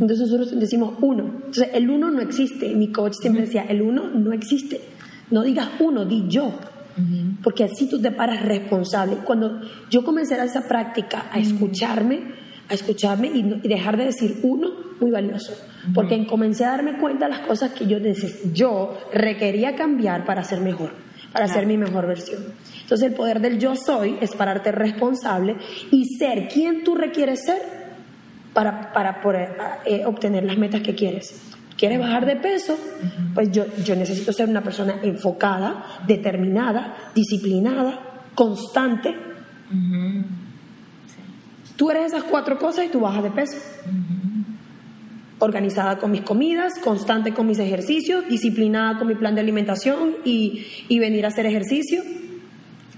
Entonces nosotros decimos uno. Entonces el uno no existe. Mi coach siempre decía, el uno no existe. No digas uno, di yo. Porque así tú te paras responsable. Cuando yo comencé a esa práctica, a escucharme, a escucharme y, no- y dejar de decir uno, muy valioso. Porque comencé a darme cuenta de las cosas que yo, yo requería cambiar para ser mejor, para ser mi mejor versión. Entonces el poder del yo soy es pararte responsable y ser quien tú requieres ser para, para poder eh, obtener las metas que quieres. ¿Quieres bajar de peso? Pues yo, yo necesito ser una persona enfocada, determinada, disciplinada, constante. Tú eres esas cuatro cosas y tú bajas de peso. Organizada con mis comidas, constante con mis ejercicios, disciplinada con mi plan de alimentación y, y venir a hacer ejercicio.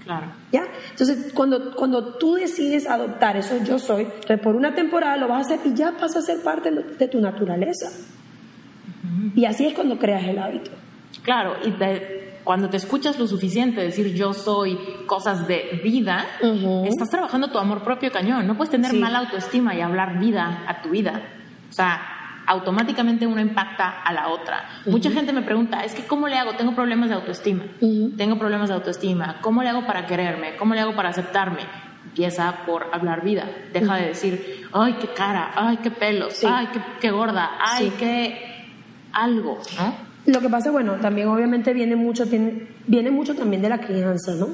Claro. ¿Ya? Entonces, cuando, cuando tú decides adoptar eso yo soy, entonces por una temporada lo vas a hacer y ya pasa a ser parte de tu naturaleza. Y así es cuando creas el hábito. Claro, y te- cuando te escuchas lo suficiente decir yo soy cosas de vida, Ujú. estás trabajando tu amor propio cañón. No puedes tener Sí. mala autoestima y hablar vida a tu vida. O sea, automáticamente una impacta a la otra. Mucha gente me pregunta, es que ¿cómo le hago? Tengo problemas de autoestima. Tengo problemas de autoestima. ¿Cómo le hago para quererme? ¿Cómo le hago para aceptarme? Empieza por hablar vida. Deja de decir, ay, qué cara, ay, qué pelos, Sí. ay, qué, qué gorda, ay, Sí. qué algo, ¿no? Lo que pasa, bueno, también obviamente viene mucho, viene mucho también de la crianza, ¿no?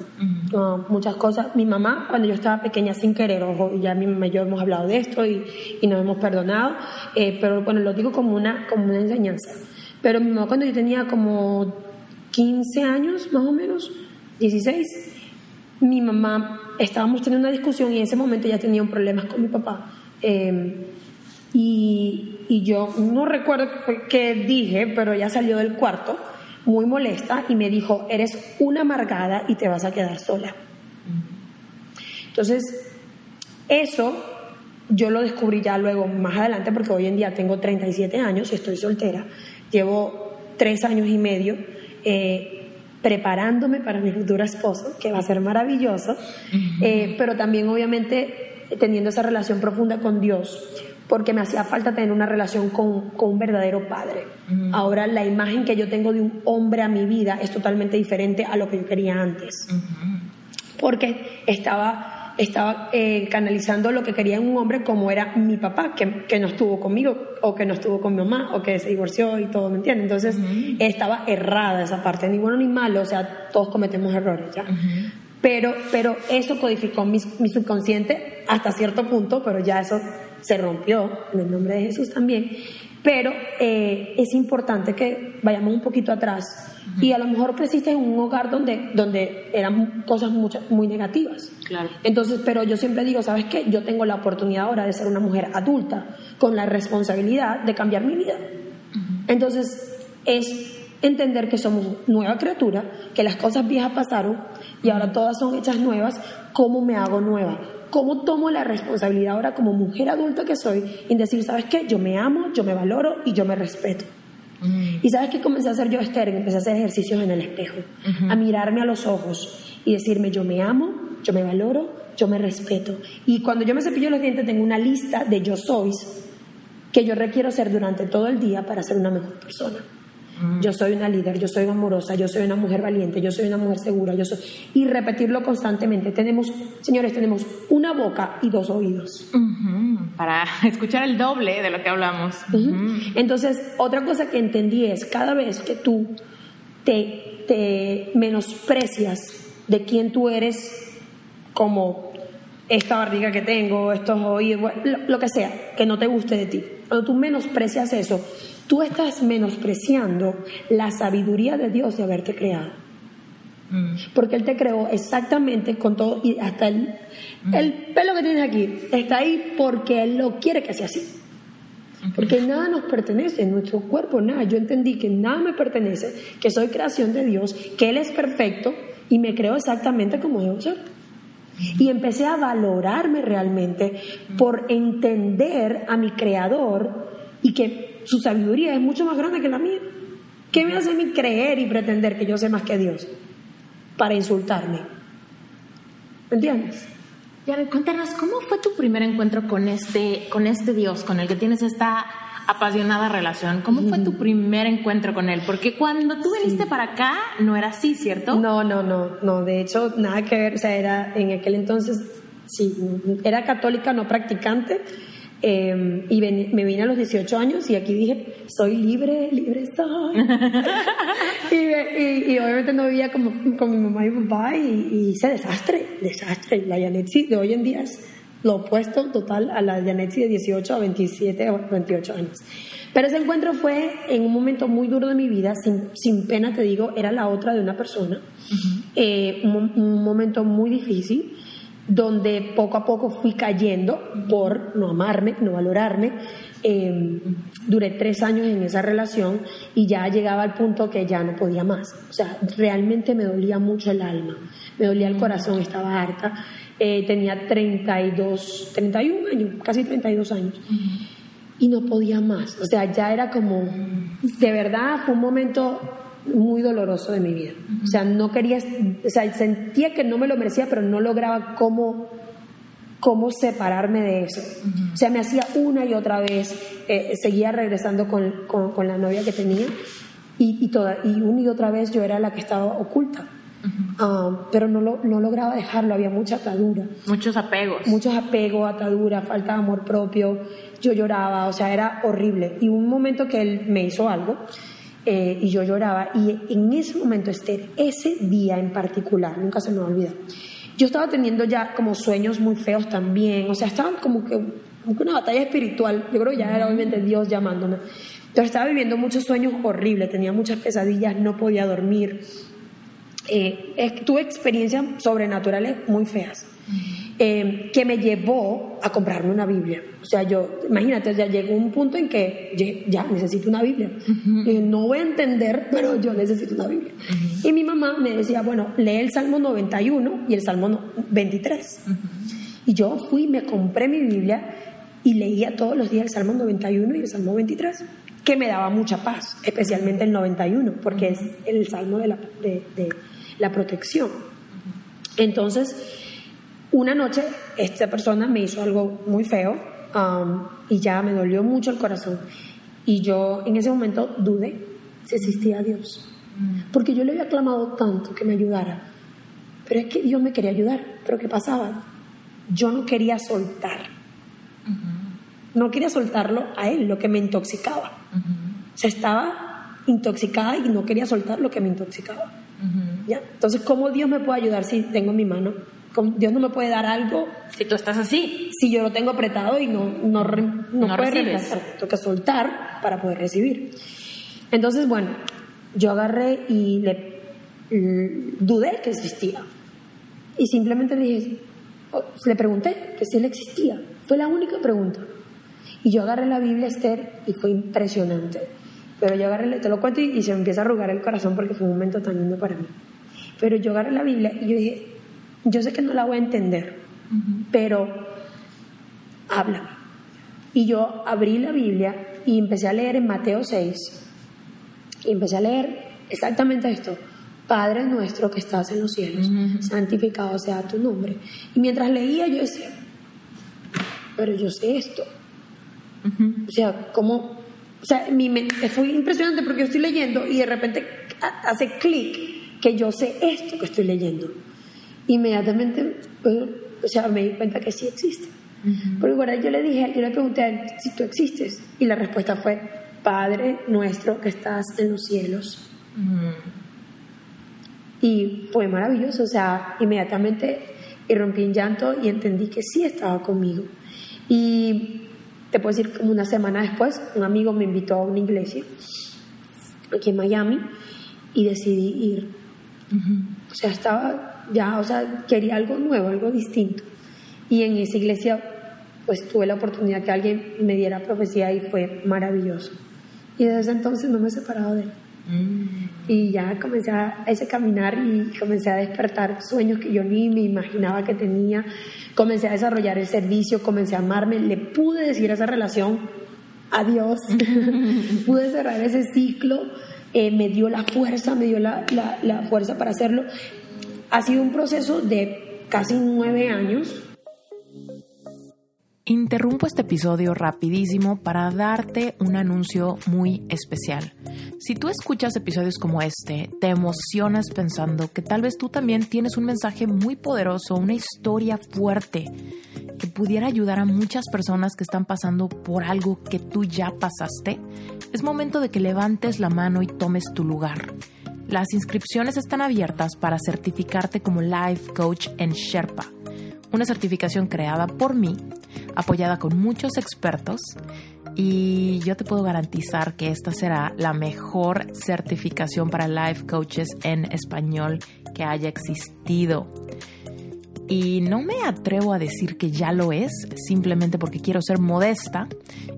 Ah, muchas cosas. Mi mamá, cuando yo estaba pequeña, sin querer, ojo, ya mi mamá y yo hemos hablado de esto y, y nos hemos perdonado, eh, pero bueno, lo digo como una, como una enseñanza. Pero mi mamá, cuando yo tenía como 15 años, más o menos, 16, mi mamá, estábamos teniendo una discusión y en ese momento ya tenía un problema con mi papá. Eh, y, y yo no recuerdo qué dije, pero ella salió del cuarto muy molesta y me dijo, eres una amargada y te vas a quedar sola. Entonces, eso yo lo descubrí ya luego más adelante porque hoy en día tengo 37 años y estoy soltera. Llevo tres años y medio eh, preparándome para mi futuro esposo, que va a ser maravilloso, eh, pero también obviamente teniendo esa relación profunda con Dios porque me hacía falta tener una relación con, con un verdadero padre. Ahora la imagen que yo tengo de un hombre a mi vida es totalmente diferente a lo que yo quería antes. Porque estaba, estaba eh, canalizando lo que quería en un hombre como era mi papá, que, que, no estuvo conmigo, o que no estuvo con mi mamá, o que se divorció y todo, ¿me entiendes? Entonces estaba errada esa parte, ni bueno ni malo, o sea, todos cometemos errores, ¿ya? Pero, pero eso codificó mi, mi subconsciente hasta cierto punto, pero ya eso se rompió en el nombre de Jesús también, pero eh, es importante que vayamos un poquito atrás. Y a lo mejor creciste en un hogar donde, donde eran cosas muchas, muy negativas. Claro. Entonces, pero yo siempre digo, ¿sabes qué? Yo tengo la oportunidad ahora de ser una mujer adulta con la responsabilidad de cambiar mi vida. Entonces, es entender que somos nueva criatura, que las cosas viejas pasaron y ahora todas son hechas nuevas, ¿cómo me hago nueva? ¿Cómo tomo la responsabilidad ahora como mujer adulta que soy en decir, ¿sabes qué? Yo me amo, yo me valoro y yo me respeto. Mm. Y sabes qué comencé a hacer yo, Esther, empecé a hacer ejercicios en el espejo, a mirarme a los ojos y decirme, yo me amo, yo me valoro, yo me respeto. Y cuando yo me cepillo los dientes tengo una lista de yo sois que yo requiero ser durante todo el día para ser una mejor persona. Mm. Yo soy una líder, yo soy amorosa, yo soy una mujer valiente, yo soy una mujer segura, yo soy... Y repetirlo constantemente. Tenemos, señores, tenemos una boca y dos oídos. Para escuchar el doble de lo que hablamos. Entonces, otra cosa que entendí es, cada vez que tú te, te menosprecias de quién tú eres como esta barriga que tengo, estos oídos, lo, lo que sea, que no te guste de ti. Cuando tú menosprecias eso, tú estás menospreciando la sabiduría de Dios de haberte creado. Mm. Porque Él te creó exactamente con todo y hasta el, mm. el pelo que tienes aquí está ahí porque Él lo quiere que sea así. Porque nada nos pertenece, en nuestro cuerpo nada. Yo entendí que nada me pertenece, que soy creación de Dios, que Él es perfecto y me creó exactamente como debo ser. Y empecé a valorarme realmente por entender a mi creador y que su sabiduría es mucho más grande que la mía. ¿Qué me hace a mí creer y pretender que yo sé más que Dios? Para insultarme. ¿Me entiendes? Ya, cuéntanos, ¿cómo fue tu primer encuentro con este, con este Dios, con el que tienes esta apasionada relación? ¿Cómo fue tu primer encuentro con él? Porque cuando tú viniste para acá no era así, ¿cierto? No, no, no, no. De hecho, nada que ver. O sea, era en aquel entonces, sí, era católica, no practicante Em, y me vine a los 18 años y aquí dije, soy libre, libre soy. y, obviamente no vivía como, con mi mamá y mi papá y, hice desastre, desastre. La Yanetsi de hoy en día es lo opuesto total a la Yanetsi de 18 a 27 o 28 años. Pero ese encuentro fue en un momento muy duro de mi vida, sin, sin pena te digo, era la otra de una persona. Eh, un momento muy difícil donde poco a poco fui cayendo por no amarme, no valorarme. Em, duré tres años en esa relación y ya llegaba al punto que ya no podía más. O sea, realmente me dolía mucho el alma, me dolía el corazón, estaba harta. Eh, tenía 32, 31 años, casi 32 años. Y no podía más. O sea, ya era como, de verdad, fue un momento muy doloroso de mi vida. O sea, no quería, o sea, sentía que no me lo merecía, pero no lograba cómo, cómo separarme de eso. O sea, me hacía una y otra vez, eh, seguía regresando con, con, la novia que tenía y, y, toda, y una y otra vez yo era la que estaba oculta. Ah, pero no, lo, no lograba dejarlo, había mucha atadura. Muchos apegos. Muchos apegos, atadura, falta de amor propio. Yo lloraba, o sea, era horrible. Y un momento que él me hizo algo eh, y yo lloraba. Y en ese momento, Esther, ese día en particular, nunca se me va a olvidar, yo estaba teniendo ya como sueños muy feos también, o sea, estaba como que, como que una batalla espiritual, yo creo que ya era obviamente Dios llamándome. Entonces estaba viviendo muchos sueños horribles, tenía muchas pesadillas, no podía dormir. Eh, tuve experiencias sobrenaturales muy feas. Eh, que me llevó a comprarme una Biblia. O sea, yo, imagínate, ya llegó un punto en que ya necesito una Biblia. no voy a entender, pero yo necesito una Biblia. Y mi mamá me decía, bueno, lee el Salmo 91 y el Salmo 23. Y yo fui, me compré mi Biblia y leía todos los días el Salmo 91 y el Salmo 23, que me daba mucha paz, especialmente el 91, porque es el Salmo de la, de, de la protección. Entonces, una noche esta persona me hizo algo muy feo um, y ya me dolió mucho el corazón. Y yo en ese momento dudé si existía Dios. Mm. Porque yo le había clamado tanto que me ayudara. Pero es que Dios me quería ayudar. Pero ¿qué pasaba? Yo no quería soltar. No quería soltarlo a él, lo que me intoxicaba. O sea, estaba intoxicada y no quería soltar lo que me intoxicaba. ¿Ya? Entonces, ¿cómo Dios me puede ayudar si tengo mi mano Dios no me puede dar algo. Si tú estás así. Si yo lo tengo apretado y no, no, no, puede reemplazar. Tengo que soltar para poder recibir. Entonces, bueno, yo agarré y le dudé que existía. Y simplemente le dije, le pregunté que si él existía. Fue la única pregunta. Y yo agarré la Biblia Esther y fue impresionante. Pero yo agarré, te lo cuento y, y se me empieza a arrugar el corazón porque fue un momento tan lindo para mí. Pero yo agarré la Biblia y yo dije, yo sé que no la voy a entender, pero háblame. Y yo abrí la Biblia y empecé a leer en Mateo 6, y empecé a leer exactamente esto. Padre nuestro que estás en los cielos, santificado sea tu nombre. Y mientras leía yo decía, pero yo sé esto. O sea, como, o sea, mi mente fue impresionante porque yo estoy leyendo y de repente hace clic que yo sé esto que estoy leyendo inmediatamente, pues, o sea, me di cuenta que sí existe. Porque bueno, yo le dije, yo le pregunté a él si tú existes y la respuesta fue, Padre nuestro que estás en los cielos. Y fue maravilloso, o sea, inmediatamente rompí en llanto y entendí que sí estaba conmigo. Y te puedo decir, como una semana después, un amigo me invitó a una iglesia aquí en Miami y decidí ir. O sea, estaba ya, o sea, quería algo nuevo, algo distinto. Y en esa iglesia, pues tuve la oportunidad que alguien me diera profecía y fue maravilloso. Y desde entonces no me he separado de él. Mm. Y ya comencé a ese caminar y comencé a despertar sueños que yo ni me imaginaba que tenía. Comencé a desarrollar el servicio, comencé a amarme, le pude decir a esa relación adiós, pude cerrar ese ciclo, eh, me dio la fuerza, me dio la, la, la fuerza para hacerlo ha sido un proceso de casi nueve años. Interrumpo este episodio rapidísimo para darte un anuncio muy especial. Si tú escuchas episodios como este, te emocionas pensando que tal vez tú también tienes un mensaje muy poderoso, una historia fuerte que pudiera ayudar a muchas personas que están pasando por algo que tú ya pasaste, es momento de que levantes la mano y tomes tu lugar. Las inscripciones están abiertas para certificarte como Life Coach en Sherpa, una certificación creada por mí, apoyada con muchos expertos y yo te puedo garantizar que esta será la mejor certificación para life coaches en español que haya existido. Y no me atrevo a decir que ya lo es, simplemente porque quiero ser modesta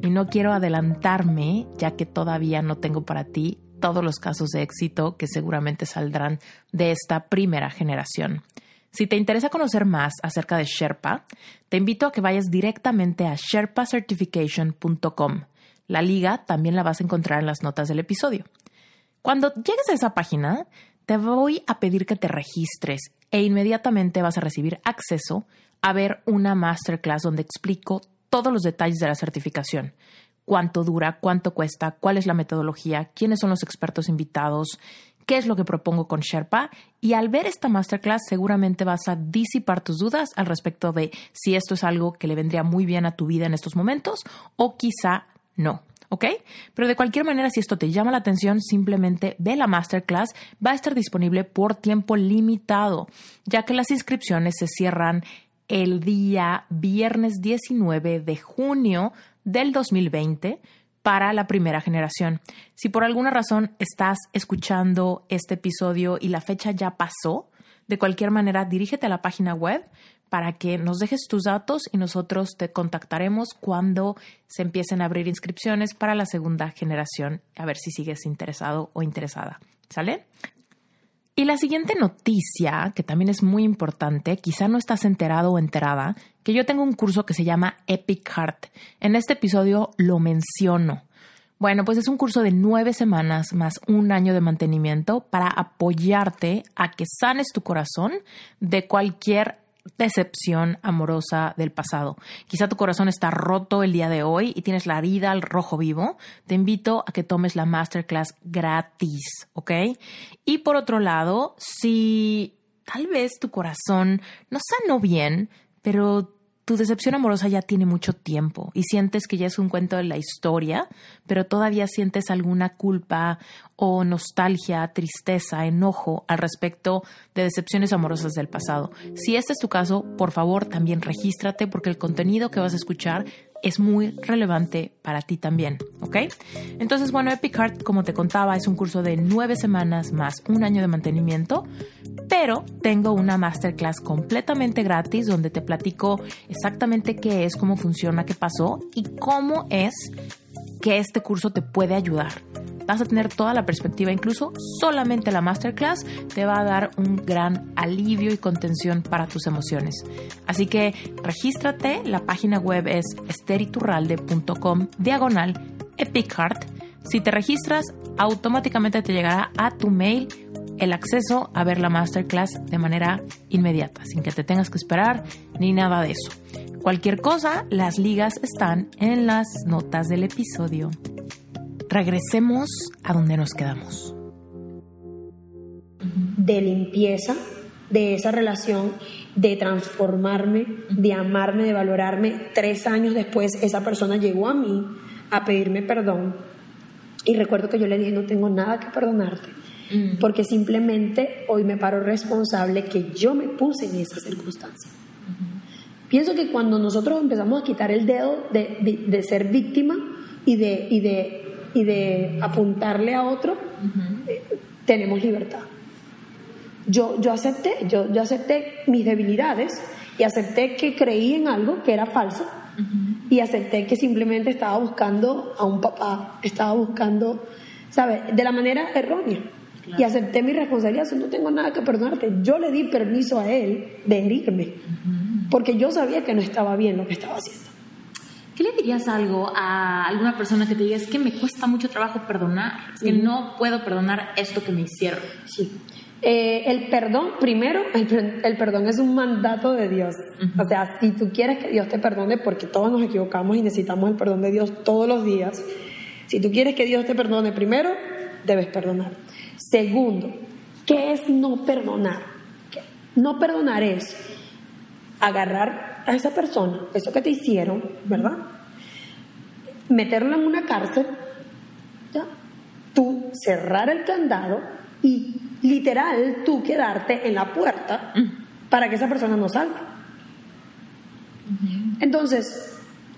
y no quiero adelantarme, ya que todavía no tengo para ti todos los casos de éxito que seguramente saldrán de esta primera generación. Si te interesa conocer más acerca de Sherpa, te invito a que vayas directamente a sherpacertification.com. La liga también la vas a encontrar en las notas del episodio. Cuando llegues a esa página, te voy a pedir que te registres e inmediatamente vas a recibir acceso a ver una masterclass donde explico todos los detalles de la certificación, cuánto dura, cuánto cuesta, cuál es la metodología, quiénes son los expertos invitados, qué es lo que propongo con Sherpa y al ver esta masterclass seguramente vas a disipar tus dudas al respecto de si esto es algo que le vendría muy bien a tu vida en estos momentos o quizá no. ¿ok? Pero de cualquier manera, si esto te llama la atención, simplemente ve la masterclass. Va a estar disponible por tiempo limitado, ya que las inscripciones se cierran el día viernes 19 de junio del 2020 para la primera generación. Si por alguna razón estás escuchando este episodio y la fecha ya pasó, de cualquier manera dirígete a la página web para que nos dejes tus datos y nosotros te contactaremos cuando se empiecen a abrir inscripciones para la segunda generación, a ver si sigues interesado o interesada. ¿Sale? Y la siguiente noticia, que también es muy importante, quizá no estás enterado o enterada, que yo tengo un curso que se llama Epic Heart. En este episodio lo menciono. Bueno, pues es un curso de nueve semanas más un año de mantenimiento para apoyarte a que sanes tu corazón de cualquier decepción amorosa del pasado. Quizá tu corazón está roto el día de hoy y tienes la herida al rojo vivo. Te invito a que tomes la masterclass gratis, ¿ok? Y por otro lado, si tal vez tu corazón no sanó bien, pero tu decepción amorosa ya tiene mucho tiempo y sientes que ya es un cuento de la historia, pero todavía sientes alguna culpa o nostalgia, tristeza, enojo al respecto de decepciones amorosas del pasado. Si este es tu caso, por favor también regístrate porque el contenido que vas a escuchar es muy relevante para ti también, ¿ok? Entonces, bueno, Epic Heart, como te contaba, es un curso de nueve semanas más un año de mantenimiento, pero tengo una masterclass completamente gratis donde te platico exactamente qué es, cómo funciona, qué pasó y cómo es que este curso te puede ayudar vas a tener toda la perspectiva, incluso solamente la masterclass te va a dar un gran alivio y contención para tus emociones. Así que regístrate, la página web es esteriturralde.com diagonal Epic Heart. Si te registras, automáticamente te llegará a tu mail el acceso a ver la masterclass de manera inmediata, sin que te tengas que esperar ni nada de eso. Cualquier cosa, las ligas están en las notas del episodio regresemos a donde nos quedamos. De limpieza de esa relación, de transformarme, de amarme, de valorarme. Tres años después esa persona llegó a mí a pedirme perdón y recuerdo que yo le dije no tengo nada que perdonarte. Mm. Porque simplemente hoy me paro responsable que yo me puse en esa circunstancia. Pienso que cuando nosotros empezamos a quitar el dedo de, de ser víctima y de, y de y de apuntarle a otro, eh, tenemos libertad. Yo, yo, acepté, yo, yo acepté mis debilidades y acepté que creí en algo que era falso y acepté que simplemente estaba buscando a un papá, estaba buscando, ¿sabes? De la manera errónea. Y acepté mi responsabilidad, no tengo nada que perdonarte. Yo le di permiso a él de herirme, porque yo sabía que no estaba bien lo que estaba haciendo. ¿Qué le dirías algo a alguna persona que te diga es que me cuesta mucho trabajo perdonar, es que no puedo perdonar esto que me hicieron? Sí. Eh, el perdón, primero, el, perdón es un mandato de Dios. O sea, si tú quieres que Dios te perdone, porque todos nos equivocamos y necesitamos el perdón de Dios todos los días, si tú quieres que Dios te perdone, primero, debes perdonar. Segundo, ¿qué es no perdonar? No perdonar es agarrar a esa persona, eso que te hicieron, ¿verdad? Meterlo en una cárcel, ¿ya? Tú cerrar el candado y literal tú quedarte en la puerta para que esa persona no salga. Entonces,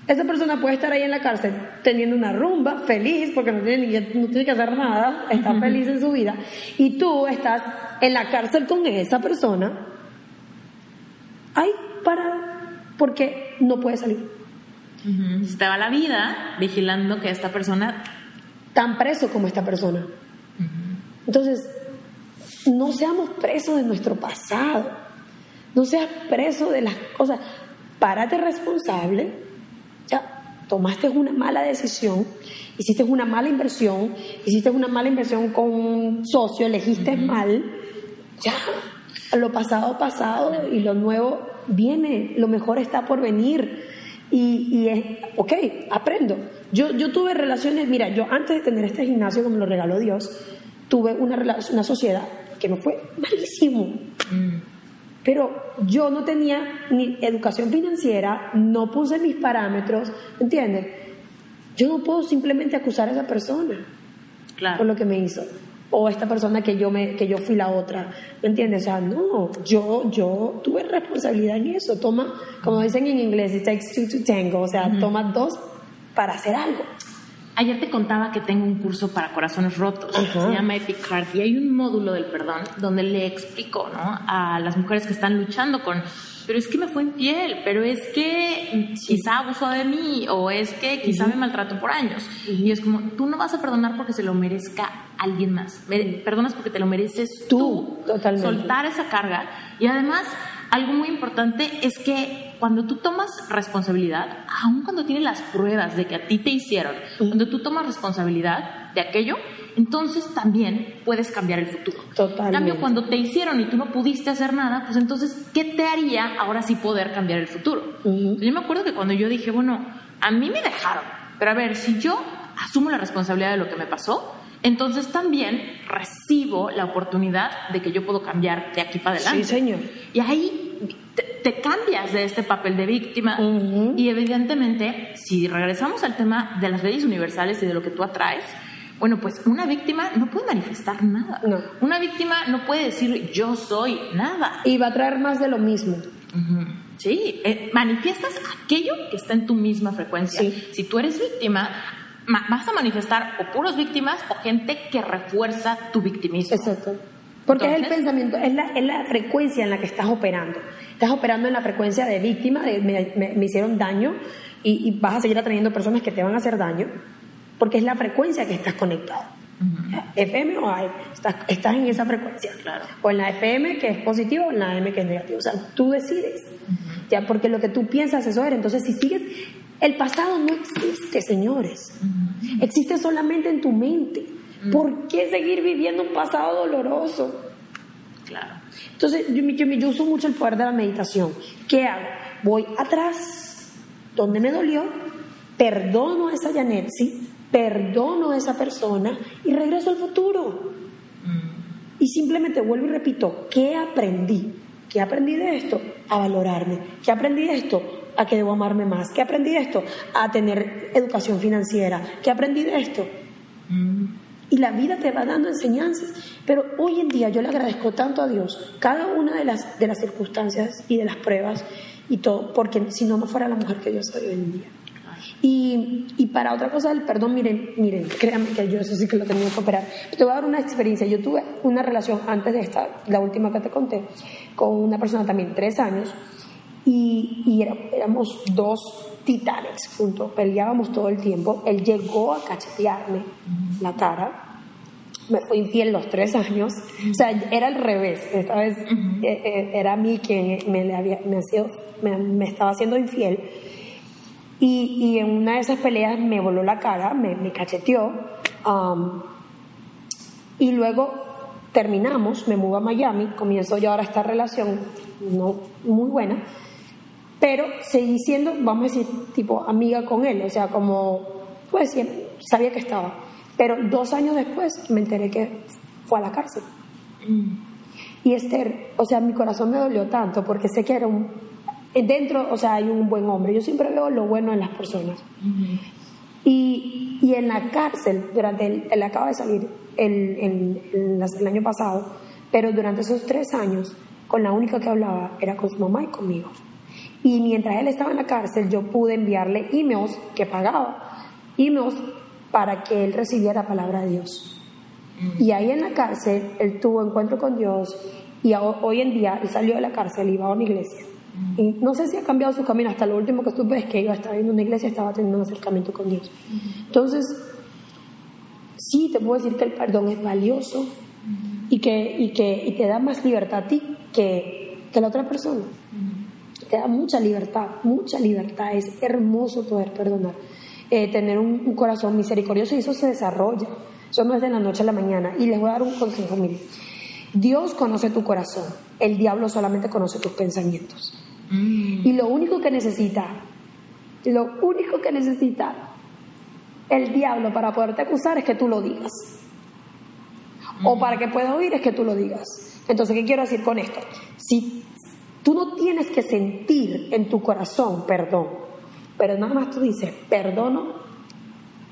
esa persona puede estar ahí en la cárcel teniendo una rumba, feliz, porque no tiene, no tiene que hacer nada, está feliz en su vida, y tú estás en la cárcel con esa persona, ahí para porque no puede salir. Estaba la vida vigilando que esta persona... Tan preso como esta persona. Entonces, no seamos presos de nuestro pasado. No seas preso de las cosas. Párate responsable. Ya, tomaste una mala decisión, hiciste una mala inversión, hiciste una mala inversión con un socio, elegiste mal. Ya, lo pasado pasado y lo nuevo viene, lo mejor está por venir. Y, es, ok, aprendo. Yo, yo tuve relaciones, mira, yo antes de tener este gimnasio que me lo regaló Dios, tuve una, una sociedad que me fue malísimo. Mm. Pero yo no tenía ni educación financiera, no puse mis parámetros, ¿entiendes? yo no puedo simplemente acusar a esa persona claro. por lo que me hizo. O esta persona que yo, me, que yo fui la otra. ¿Me entiendes? O sea, no, yo, yo tuve responsabilidad en eso. Toma, como dicen en inglés, it takes two to tango. O sea, toma dos para hacer algo. Ayer te contaba que tengo un curso para corazones rotos, se llama Epic Heart, y hay un módulo del perdón donde le explico ¿no? a las mujeres que están luchando con, pero es que me fue infiel, pero es que quizá abusó de mí, o es que quizá me maltrató por años. Y es como, tú no vas a perdonar porque se lo merezca alguien más, perdonas porque te lo mereces tú, Totalmente. soltar esa carga. Y además, algo muy importante es que cuando tú tomas responsabilidad, aun cuando tienes las pruebas de que a ti te hicieron, cuando tú tomas responsabilidad de aquello, entonces también puedes cambiar el futuro. Totalmente. En cambio, cuando te hicieron y tú no pudiste hacer nada, pues entonces, ¿qué te haría ahora sí poder cambiar el futuro? Yo me acuerdo que cuando yo dije, bueno, a mí me dejaron, pero a ver, si yo asumo la responsabilidad de lo que me pasó, entonces también recibo la oportunidad de que yo puedo cambiar de aquí para adelante. Sí, señor. Y ahí te, cambias de este papel de víctima y evidentemente, si regresamos al tema de las leyes universales y de lo que tú atraes, bueno, pues una víctima no puede manifestar nada. No. Una víctima no puede decir yo soy nada. Y va a traer más de lo mismo. Sí, eh, manifiestas aquello que está en tu misma frecuencia. Sí. Si tú eres víctima, vas a manifestar o puros víctimas o gente que refuerza tu victimismo. Exacto. Porque es el pensamiento, es la, es la frecuencia en la que estás operando. Estás operando en la frecuencia de víctima, de me, hicieron daño y, vas a seguir atrayendo personas que te van a hacer daño, porque es la frecuencia que estás conectado. FM o AM, estás, estás, en esa frecuencia. Claro. O en la FM que es positivo o en la AM que es negativo. O sea, tú decides. Ya, porque lo que tú piensas, eso eres. Entonces, si sigues. El pasado no existe, señores. Existe solamente en tu mente. ¿Por qué seguir viviendo un pasado doloroso? Claro. Entonces, yo, yo, uso mucho el poder de la meditación. ¿Qué hago? Voy atrás, donde me dolió, perdono a esa Janetsi, perdono a esa persona y regreso al futuro. Y simplemente vuelvo y repito, ¿qué aprendí? ¿Qué aprendí de esto? A valorarme. ¿Qué aprendí de esto? A que debo amarme más. ¿Qué aprendí de esto? A tener educación financiera. ¿Qué aprendí de esto? Y la vida te va dando enseñanzas. Pero hoy en día yo le agradezco tanto a Dios cada una de las, de las circunstancias y de las pruebas y todo, porque si no, no fuera la mujer que yo soy hoy en día. Y, y, para otra cosa del perdón, miren, miren, créanme que yo eso sí que lo tenía que operar. Te voy a dar una experiencia. Yo tuve una relación antes de esta, la última que te conté, con una persona también, tres años, y, y éramos dos titanes juntos, peleábamos todo el tiempo. Él llegó a cachetearme la cara. Me fue infiel los tres años. O sea, era al revés. Esta vez eh, eh, era a mí quien me, le había, me, me, me estaba haciendo infiel. Y, y, en una de esas peleas me voló la cara, me, me cacheteó. Um, y luego terminamos, me mudo a Miami, comienzo yo ahora esta relación no muy buena, pero seguí siendo, vamos a decir, tipo amiga con él, o sea, como, pues sabía que estaba. Pero dos años después me enteré que fue a la cárcel. Y Esther, o sea, mi corazón me dolió tanto porque sé que era un, dentro, o sea, hay un buen hombre. Yo siempre veo lo bueno en las personas. y, y, en la cárcel, durante el, él acaba de salir el, el, año pasado, pero durante esos tres años, con la única que hablaba era con su mamá y conmigo. Y mientras él estaba en la cárcel, yo pude enviarle emails que pagaba, emails para que él recibiera la palabra de Dios. Y ahí en la cárcel, él tuvo encuentro con Dios y hoy en día él salió de la cárcel y va a una iglesia. Y no sé si ha cambiado su camino, hasta lo último que supe es que iba a estar en una iglesia estaba teniendo un acercamiento con Dios. Entonces, sí te puedo decir que el perdón es valioso y que, y que y te da más libertad a ti que, que la otra persona te da mucha libertad, mucha libertad. Es hermoso poder perdonar, eh, tener un, corazón misericordioso y eso se desarrolla. Eso no es de la noche a la mañana. Y les voy a dar un consejo, mire. Dios conoce tu corazón, el diablo solamente conoce tus pensamientos. Mm. Y lo único que necesita, lo único que necesita el diablo para poderte acusar es que tú lo digas. O mm. para que pueda oír es que tú lo digas. Entonces, ¿qué quiero decir con esto? Si Tú no tienes que sentir en tu corazón perdón, pero nada más tú dices, perdono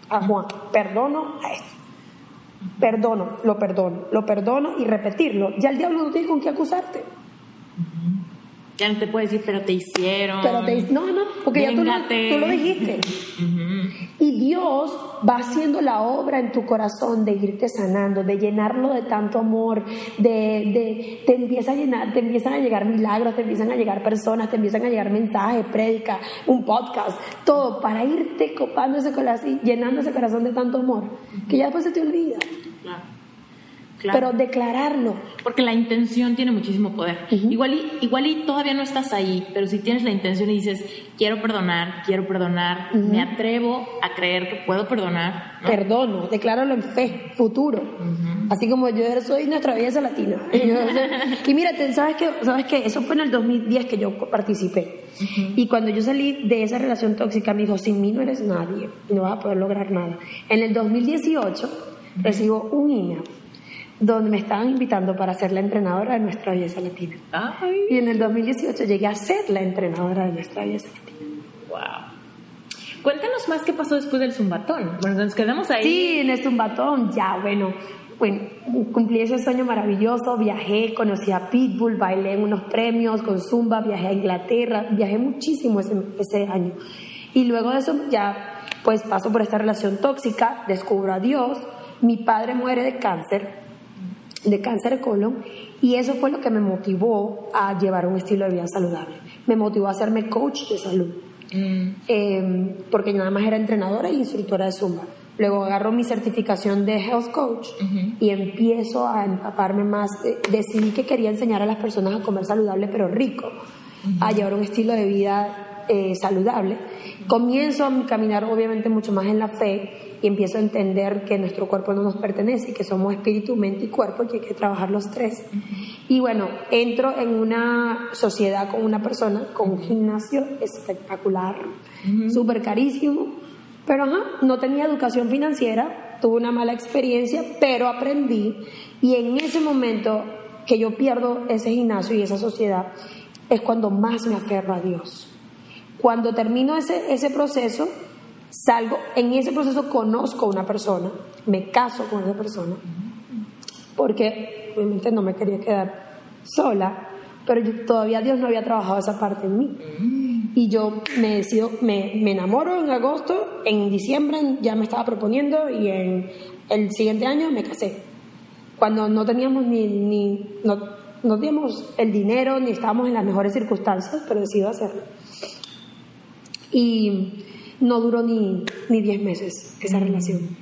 a Juan, perdono a esto. Perdono, lo perdono, lo perdono y repetirlo. Ya el diablo no tiene con qué acusarte. Ya no te puede decir, pero te hicieron. Pero te no, no, porque ya tú tú lo dijiste. Y Dios va haciendo la obra en tu corazón de irte sanando, de llenarlo de tanto amor, de, de te empieza a llenar, te empiezan a llegar milagros, te empiezan a llegar personas, te empiezan a llegar mensajes, prédica, un podcast, todo para irte copando ese corazón, llenando ese corazón de tanto amor, que ya después se te olvida. Claro. Pero declararlo. Porque la intención tiene muchísimo poder. igual, y, igual y todavía no estás ahí, pero si tienes la intención y dices, quiero perdonar, quiero perdonar, me atrevo a creer que puedo perdonar. Perdono, decláralo en fe, futuro. Así como yo soy nuestra belleza latina. y mírate, ¿sabes qué? ¿sabes qué? Eso fue en el 2010 que yo participé. Y cuando yo salí de esa relación tóxica, me dijo, sin mí no eres nadie, no vas a poder lograr nada. En el 2018 recibo un email donde me estaban invitando para ser la entrenadora de nuestra belleza latina. Y en el 2018 llegué a ser la entrenadora de nuestra belleza latina. Wow. Cuéntanos más qué pasó después del zumbatón. Bueno, nos quedamos ahí. Sí, en el zumbatón, ya, bueno, bueno, cumplí ese sueño maravilloso, viajé, conocí a Pitbull, bailé en unos premios con Zumba, viajé a Inglaterra, viajé muchísimo ese, ese año. Y luego de eso ya, pues paso por esta relación tóxica, descubro a Dios, mi padre muere de cáncer, de cáncer de colon y eso fue lo que me motivó a llevar un estilo de vida saludable. Me motivó a hacerme coach de salud, mm. eh, porque yo nada más era entrenadora e instructora de Zumba. Luego agarro mi certificación de Health Coach y empiezo a empaparme más. decidí que quería enseñar a las personas a comer saludable pero rico, a llevar un estilo de vida eh, saludable. Comienzo a caminar obviamente mucho más en la fe y empiezo a entender que nuestro cuerpo no nos pertenece, que somos espíritu, mente y cuerpo y que hay que trabajar los tres. Y bueno, entro en una sociedad con una persona con un gimnasio espectacular, súper carísimo, pero ajá, no tenía educación financiera, tuve una mala experiencia, pero aprendí y en ese momento que yo pierdo ese gimnasio y esa sociedad es cuando más me aferro a Dios. Cuando termino ese, ese proceso, Salgo, en ese proceso conozco a una persona, me caso con esa persona, porque obviamente no me quería quedar sola, pero todavía Dios no había trabajado esa parte en mí. Y yo me decido, me, me, enamoro en agosto, en diciembre ya me estaba proponiendo y en el siguiente año me casé. Cuando no teníamos ni, ni no, no teníamos el dinero ni estábamos en las mejores circunstancias, pero decido hacerlo. Y no duró ni, ni 10 meses esa relación.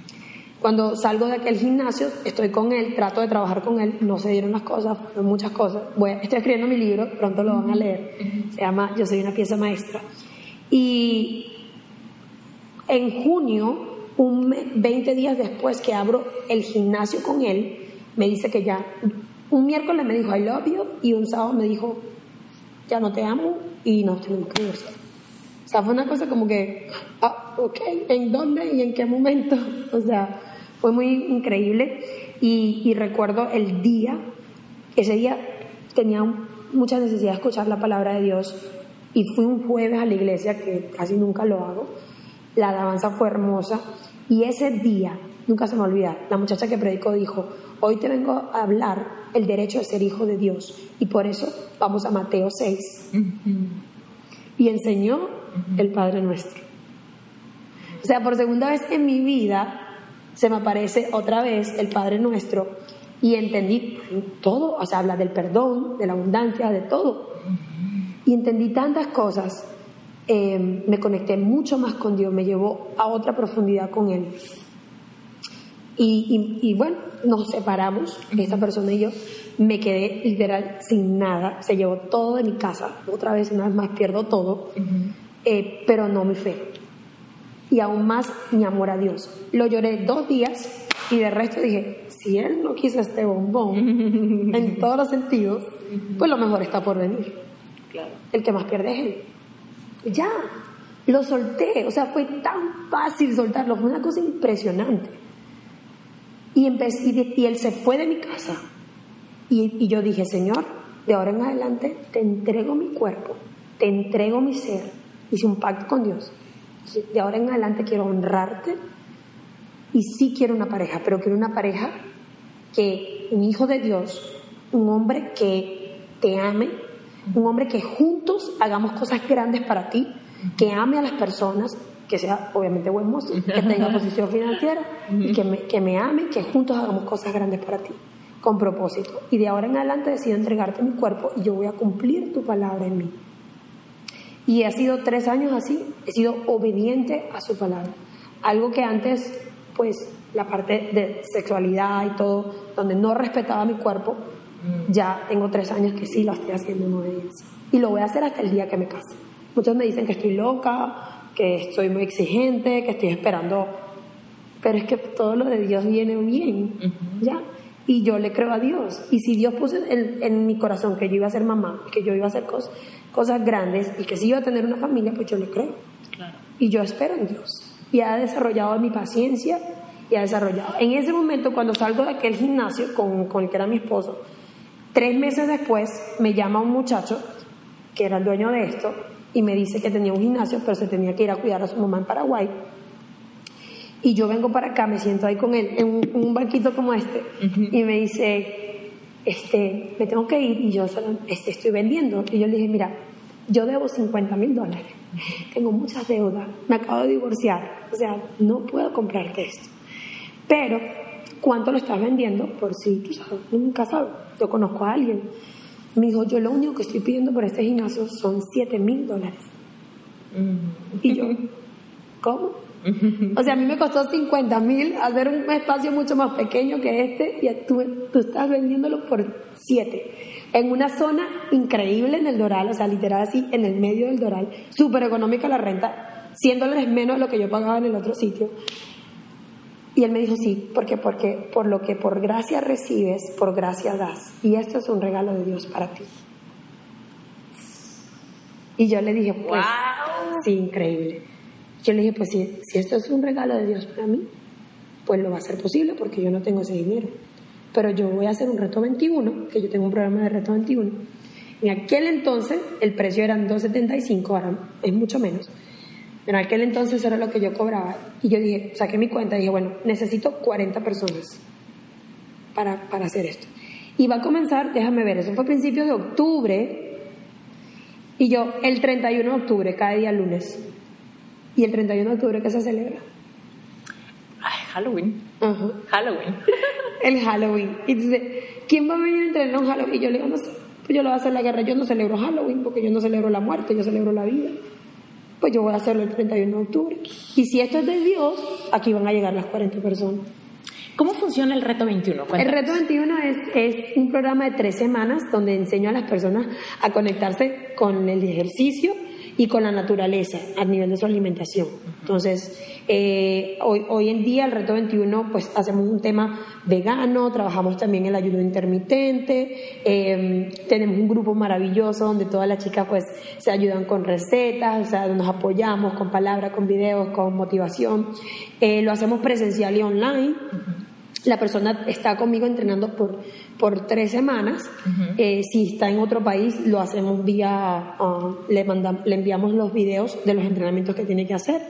Cuando salgo de aquel gimnasio, estoy con él, trato de trabajar con él, no se dieron las cosas, muchas cosas. Voy, estoy escribiendo mi libro, pronto lo van a leer, se llama Yo soy una pieza maestra. Y en junio, un 20 días después que abro el gimnasio con él, me dice que ya, un miércoles me dijo I love you y un sábado me dijo ya no te amo y nos tenemos que divorciar. O sea, fue una cosa como que, ah, ok, ¿en dónde y en qué momento? O sea, fue muy increíble y, recuerdo el día, ese día tenía mucha necesidad de escuchar la palabra de Dios y fui un jueves a la iglesia, que casi nunca lo hago. La alabanza fue hermosa y ese día, nunca se me olvida, la muchacha que predicó dijo, hoy te vengo a hablar el derecho de ser hijo de Dios y por eso vamos a Mateo 6. Y enseñó el Padre Nuestro. O sea, por segunda vez en mi vida se me aparece otra vez el Padre Nuestro y entendí todo, o sea, habla del perdón, de la abundancia, de todo. Y entendí tantas cosas, eh, me conecté mucho más con Dios, me llevó a otra profundidad con Él. Y, y, bueno, nos separamos, esta persona y yo, me quedé literal sin nada, se llevó todo de mi casa, otra vez, una vez más pierdo todo. Eh, pero no mi fe. Y aún más mi amor a Dios. Lo lloré dos días y de resto dije, si Él no quiso este bombón en todos los sentidos, pues lo mejor está por venir. El que más pierde es Él. Ya, lo solté, o sea, fue tan fácil soltarlo, fue una cosa impresionante. Y, empecé, y, Él se fue de mi casa. Y, y yo dije, Señor, de ahora en adelante te entrego mi cuerpo, te entrego mi ser, hice un pacto con Dios. De ahora en adelante quiero honrarte, y sí quiero una pareja, pero quiero una pareja que, un hijo de Dios, un hombre que te ame, un hombre que juntos hagamos cosas grandes para ti, que ame a las personas, que sea obviamente buen mozo, que tenga posición financiera y que me, que me ame, que juntos hagamos cosas grandes para ti, con propósito. Y de ahora en adelante decido entregarte mi cuerpo y yo voy a cumplir tu palabra en mí. Y he sido tres años así, he sido obediente a su palabra. Algo que antes, pues, la parte de sexualidad y todo, donde no respetaba mi cuerpo, ya tengo tres años que sí lo estoy haciendo en obediencia. Y lo voy a hacer hasta el día que me case. Muchos me dicen que estoy loca, que estoy muy exigente, que estoy esperando, pero es que todo lo de Dios viene bien, ¿ya? Y yo le creo a Dios. Y si Dios puso en, mi corazón que yo iba a ser mamá, que yo iba a hacer cosas, cosas grandes y que si iba a tener una familia, pues yo le creo. Y yo espero en Dios. Y ha desarrollado mi paciencia y ha desarrollado. En ese momento, cuando salgo de aquel gimnasio con, con el que era mi esposo, tres meses después me llama un muchacho que era el dueño de esto y me dice que tenía un gimnasio, pero se tenía que ir a cuidar a su mamá en Paraguay. Y yo vengo para acá, me siento ahí con él, en un, banquito como este, y me dice, este, me tengo que ir, y yo solo, este, estoy vendiendo. Y yo le dije, mira, yo debo 50 mil dólares, tengo muchas deudas, me acabo de divorciar, o sea, no puedo comprarte esto. Pero, ¿cuánto lo estás vendiendo? Por si tú sabes, nunca sabes, yo conozco a alguien me dijo, yo lo único que estoy pidiendo por este gimnasio son 7 mil dólares. Y yo, ¿cómo? O sea, a mí me costó 50 mil hacer un espacio mucho más pequeño que este y tú, tú estás vendiéndolo por 7. En una zona increíble en el Doral, o sea, literal así, en el medio del Doral, súper económica la renta, 100 dólares menos de lo que yo pagaba en el otro sitio. Y él me dijo, sí, porque, porque por lo que por gracia recibes, por gracia das. Y esto es un regalo de Dios para ti. Y yo le dije, pues, sí, increíble. Yo le dije, pues si, si esto es un regalo de Dios para mí, pues lo va a ser posible porque yo no tengo ese dinero. Pero yo voy a hacer un reto 21, que yo tengo un programa de reto 21. En aquel entonces el precio eran 2.75, ahora es mucho menos. En aquel entonces era lo que yo cobraba. Y yo dije, saqué mi cuenta y dije, bueno, necesito 40 personas para, para hacer esto. Y va a comenzar, déjame ver, eso fue a principios de octubre. Y yo, el 31 de octubre, cada día lunes. ¿Y el 31 de octubre qué se celebra? Ay, Halloween. Halloween. el Halloween. Y dice, ¿quién va a venir a entrenar un Halloween? Y yo le digo, no sé, pues yo lo voy a hacer la guerra. Yo no celebro Halloween porque yo no celebro la muerte, yo celebro la vida pues yo voy a hacerlo el 31 de octubre. Y si esto es de Dios, aquí van a llegar las 40 personas. ¿Cómo funciona el Reto 21? El Reto 21 es, es un programa de tres semanas donde enseño a las personas a conectarse con el ejercicio y con la naturaleza a nivel de su alimentación. Entonces, eh, hoy, hoy en día el Reto 21, pues hacemos un tema vegano, trabajamos también el ayuno intermitente, em, tenemos un grupo maravilloso donde todas las chicas pues se ayudan con recetas, o sea, nos apoyamos con palabras, con videos, con motivación. Eh, lo hacemos presencial y online la persona está conmigo entrenando por, por tres semanas. Eh, si está en otro país, lo hacemos vía, ah, le, le enviamos los videos de los entrenamientos que tiene que hacer.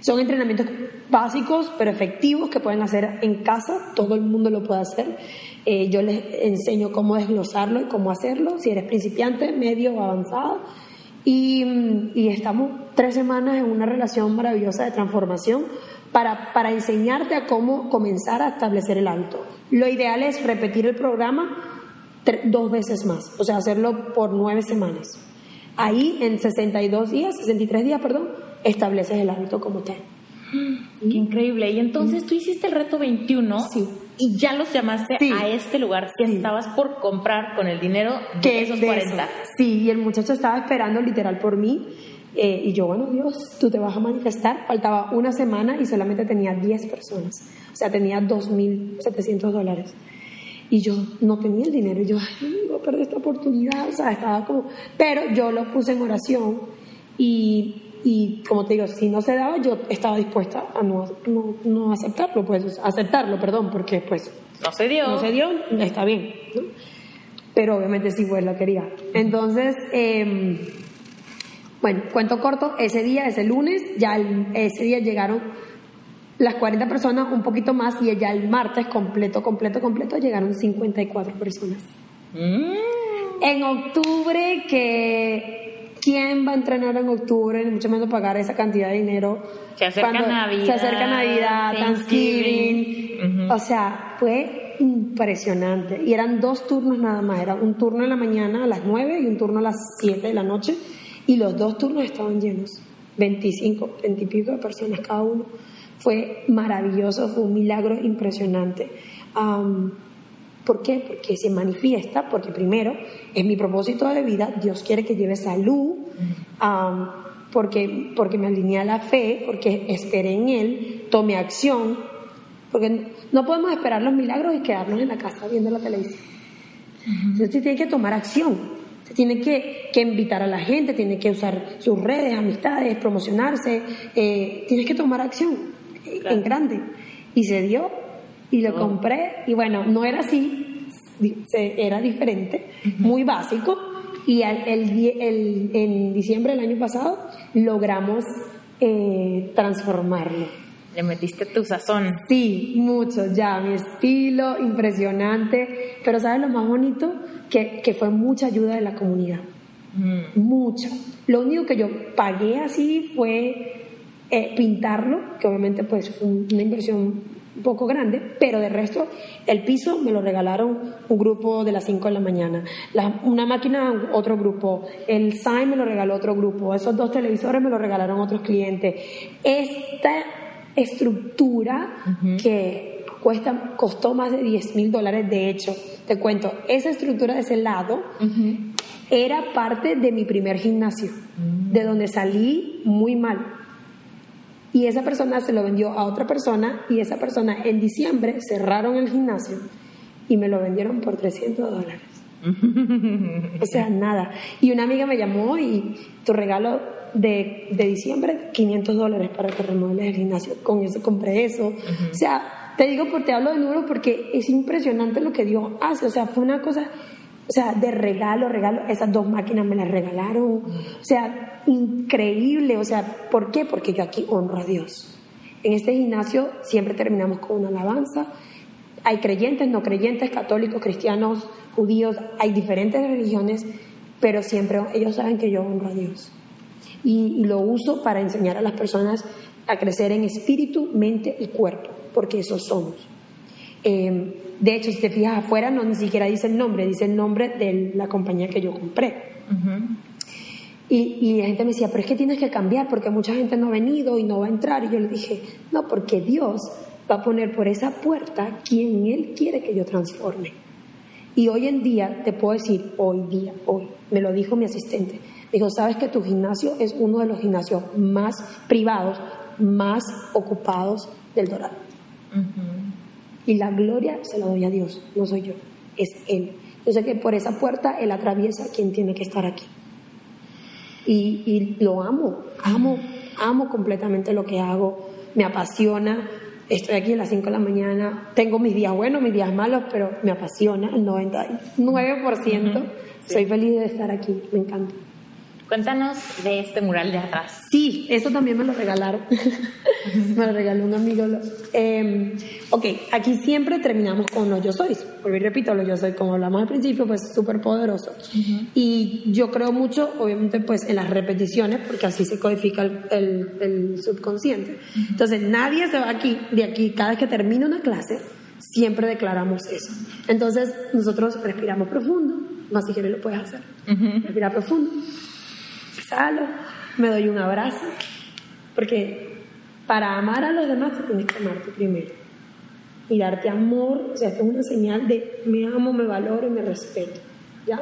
Son entrenamientos básicos, pero efectivos, que pueden hacer en casa, todo el mundo lo puede hacer. Eh, yo les enseño cómo desglosarlo y cómo hacerlo, si eres principiante, medio o avanzado. Y, y estamos tres semanas en una relación maravillosa de transformación para, para enseñarte a cómo comenzar a establecer el hábito. Lo ideal es repetir el programa dos veces más, o sea, hacerlo por nueve semanas. Ahí en 62 días, 63 días, perdón, estableces el hábito como tal. Qué increíble. Y entonces tú hiciste el reto 21 sí. y ya los llamaste a este lugar que estabas por comprar con el dinero de esos 40. Sí, y el muchacho estaba esperando literal por mí eh, y yo, bueno, Dios, tú te vas a manifestar. Faltaba una semana y solamente tenía 10 personas. O sea, tenía 2.700 dólares. Y yo no tenía el dinero. Y yo, ay, no perder esta oportunidad. O sea, estaba como... Pero yo lo puse en oración y, y como te digo, si no se daba, yo estaba dispuesta a no, no, aceptarlo, pues, aceptarlo, perdón, porque pues... No se dio. No se dio, está bien. Pero obviamente sí, pues la quería. Entonces... Eh, bueno, cuento corto, ese día, ese lunes, ya ese día llegaron las 40 personas, un poquito más, y ya el martes completo, completo, completo, llegaron 54 personas. Mm. En octubre, que ¿quién va a entrenar en octubre? Ni mucho menos pagar esa cantidad de dinero. Se acerca Navidad. Se acerca Navidad, Thanksgiving. O sea, fue impresionante. Y eran dos turnos nada más. Era un turno en la mañana a las 9 y un turno a las 7 de la noche. Y los dos turnos estaban llenos. 25, 20 y pico de personas cada uno. Fue maravilloso, fue un milagro impresionante. ¿Por qué? Porque se manifiesta, porque primero es mi propósito de vida, Dios quiere que lleve salud, porque, porque me alinea la fe, porque esperé en Él, tome acción, porque no podemos esperar los milagros y quedarnos en la casa viendo la televisión. Entonces tiene que tomar acción, se tiene que, que, invitar a la gente, tiene que usar sus redes, amistades, promocionarse, eh, tienes que tomar acción en grande. Y se dio y lo compré y bueno, no era así, era diferente, muy básico. Y el, en diciembre del año pasado logramos eh, transformarlo. Le metiste tu sazón. Sí, mucho, ya, mi estilo, impresionante. Pero ¿sabes lo más bonito? Que, que fue mucha ayuda de la comunidad. Mm. Mucha. Lo único que yo pagué así fue eh, pintarlo, que obviamente pues fue una inversión un poco grande, pero de resto el piso me lo regalaron un grupo de las 5 de la mañana, una máquina otro grupo, el sign me lo regaló otro grupo, esos dos televisores me lo regalaron otros clientes. Esta estructura que cuesta, costó más de 10 mil dólares, de hecho, te cuento, esa estructura de ese lado era parte de mi primer gimnasio, de donde salí muy mal. Y esa persona se lo vendió a otra persona y esa persona en diciembre cerraron el gimnasio y me lo vendieron por 300 dólares. o sea, nada. Y una amiga me llamó y tu regalo de, de diciembre, 500 dólares para que remodeles el gimnasio. Con eso compré eso. O sea, te digo, porque te hablo de números porque es impresionante lo que Dios hace. O sea, fue una cosa o sea, de regalo, regalo, esas dos máquinas me las regalaron. O sea, increíble. O sea, ¿por qué? Porque yo aquí honro a Dios. En este gimnasio siempre terminamos con una alabanza. Hay creyentes, no creyentes, católicos, cristianos, judíos, hay diferentes religiones, pero siempre ellos saben que yo honro a Dios. Y, lo uso para enseñar a las personas a crecer en espíritu, mente y cuerpo, porque eso somos. Eh, de hecho, si te fijas afuera, no ni siquiera dice el nombre, dice el nombre de la compañía que yo compré. y, y, la gente me decía, pero es que tienes que cambiar porque mucha gente no ha venido y no va a entrar. Y yo le dije, no, porque Dios va a poner por esa puerta quien Él quiere que yo transforme. Y hoy en día, te puedo decir, hoy día, hoy, me lo dijo mi asistente, dijo, sabes que tu gimnasio es uno de los gimnasios más privados, más ocupados del Dorado. Y la gloria se la doy a Dios, no soy yo, es Él. Yo sé que por esa puerta Él atraviesa quien tiene que estar aquí. Y, y lo amo, amo, amo completamente lo que hago, me apasiona. Estoy aquí a las 5 de la mañana, tengo mis días buenos, mis días malos, pero me apasiona el 99%. Soy feliz de estar aquí, me encanta. Cuéntanos de este mural de atrás. Sí, eso también me lo regalaron. me lo regaló un amigo. Eh, ok, aquí siempre terminamos con los yo soy. Porque repito, los yo soy, como hablamos al principio, pues súper poderoso. Y yo creo mucho, obviamente, pues en las repeticiones, porque así se codifica el, el, subconsciente. Entonces, nadie se va aquí, de aquí, cada vez que termina una clase, siempre declaramos eso. Entonces, nosotros respiramos profundo, más si quieres lo puedes hacer. Respira profundo exhalo, me doy un abrazo, porque para amar a los demás tienes que amarte primero. Y darte amor, o sea, es una señal de me amo, me valoro y me respeto. ¿Ya?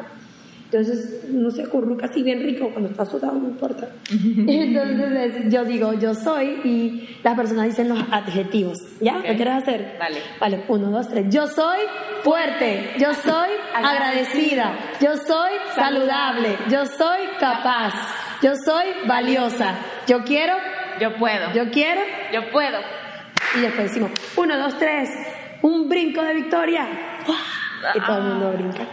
Entonces, no se curruca así bien rico cuando está sudado, no importa. Entonces, yo digo, yo soy, y las personas dicen los adjetivos. ¿Ya? ¿Qué quieres hacer? Vale. Vale, uno, dos, tres. Yo soy fuerte, yo soy agradecida, yo soy saludable, yo soy capaz, yo soy valiosa, yo quiero, yo puedo, yo quiero, yo puedo. Y después decimos, uno, dos, tres, un brinco de victoria. Y todo el mundo brinca.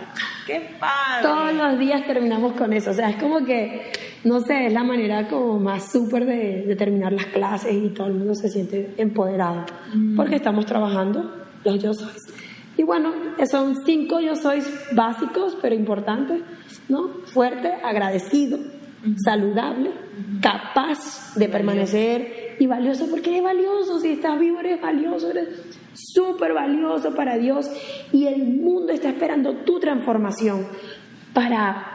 ¡Qué padre! Todos los días terminamos con eso. O sea, es como que no sé, es la manera como más súper de, terminar las clases y todo el mundo se siente empoderado. Mm. Porque estamos trabajando los yo sois. Y bueno, son cinco yo sois básicos, pero importantes, ¿no? Fuerte, agradecido, saludable, capaz de permanecer y valioso, porque eres valioso, si estás vivo eres valioso, eres súper valioso para Dios y el mundo está esperando tu transformación para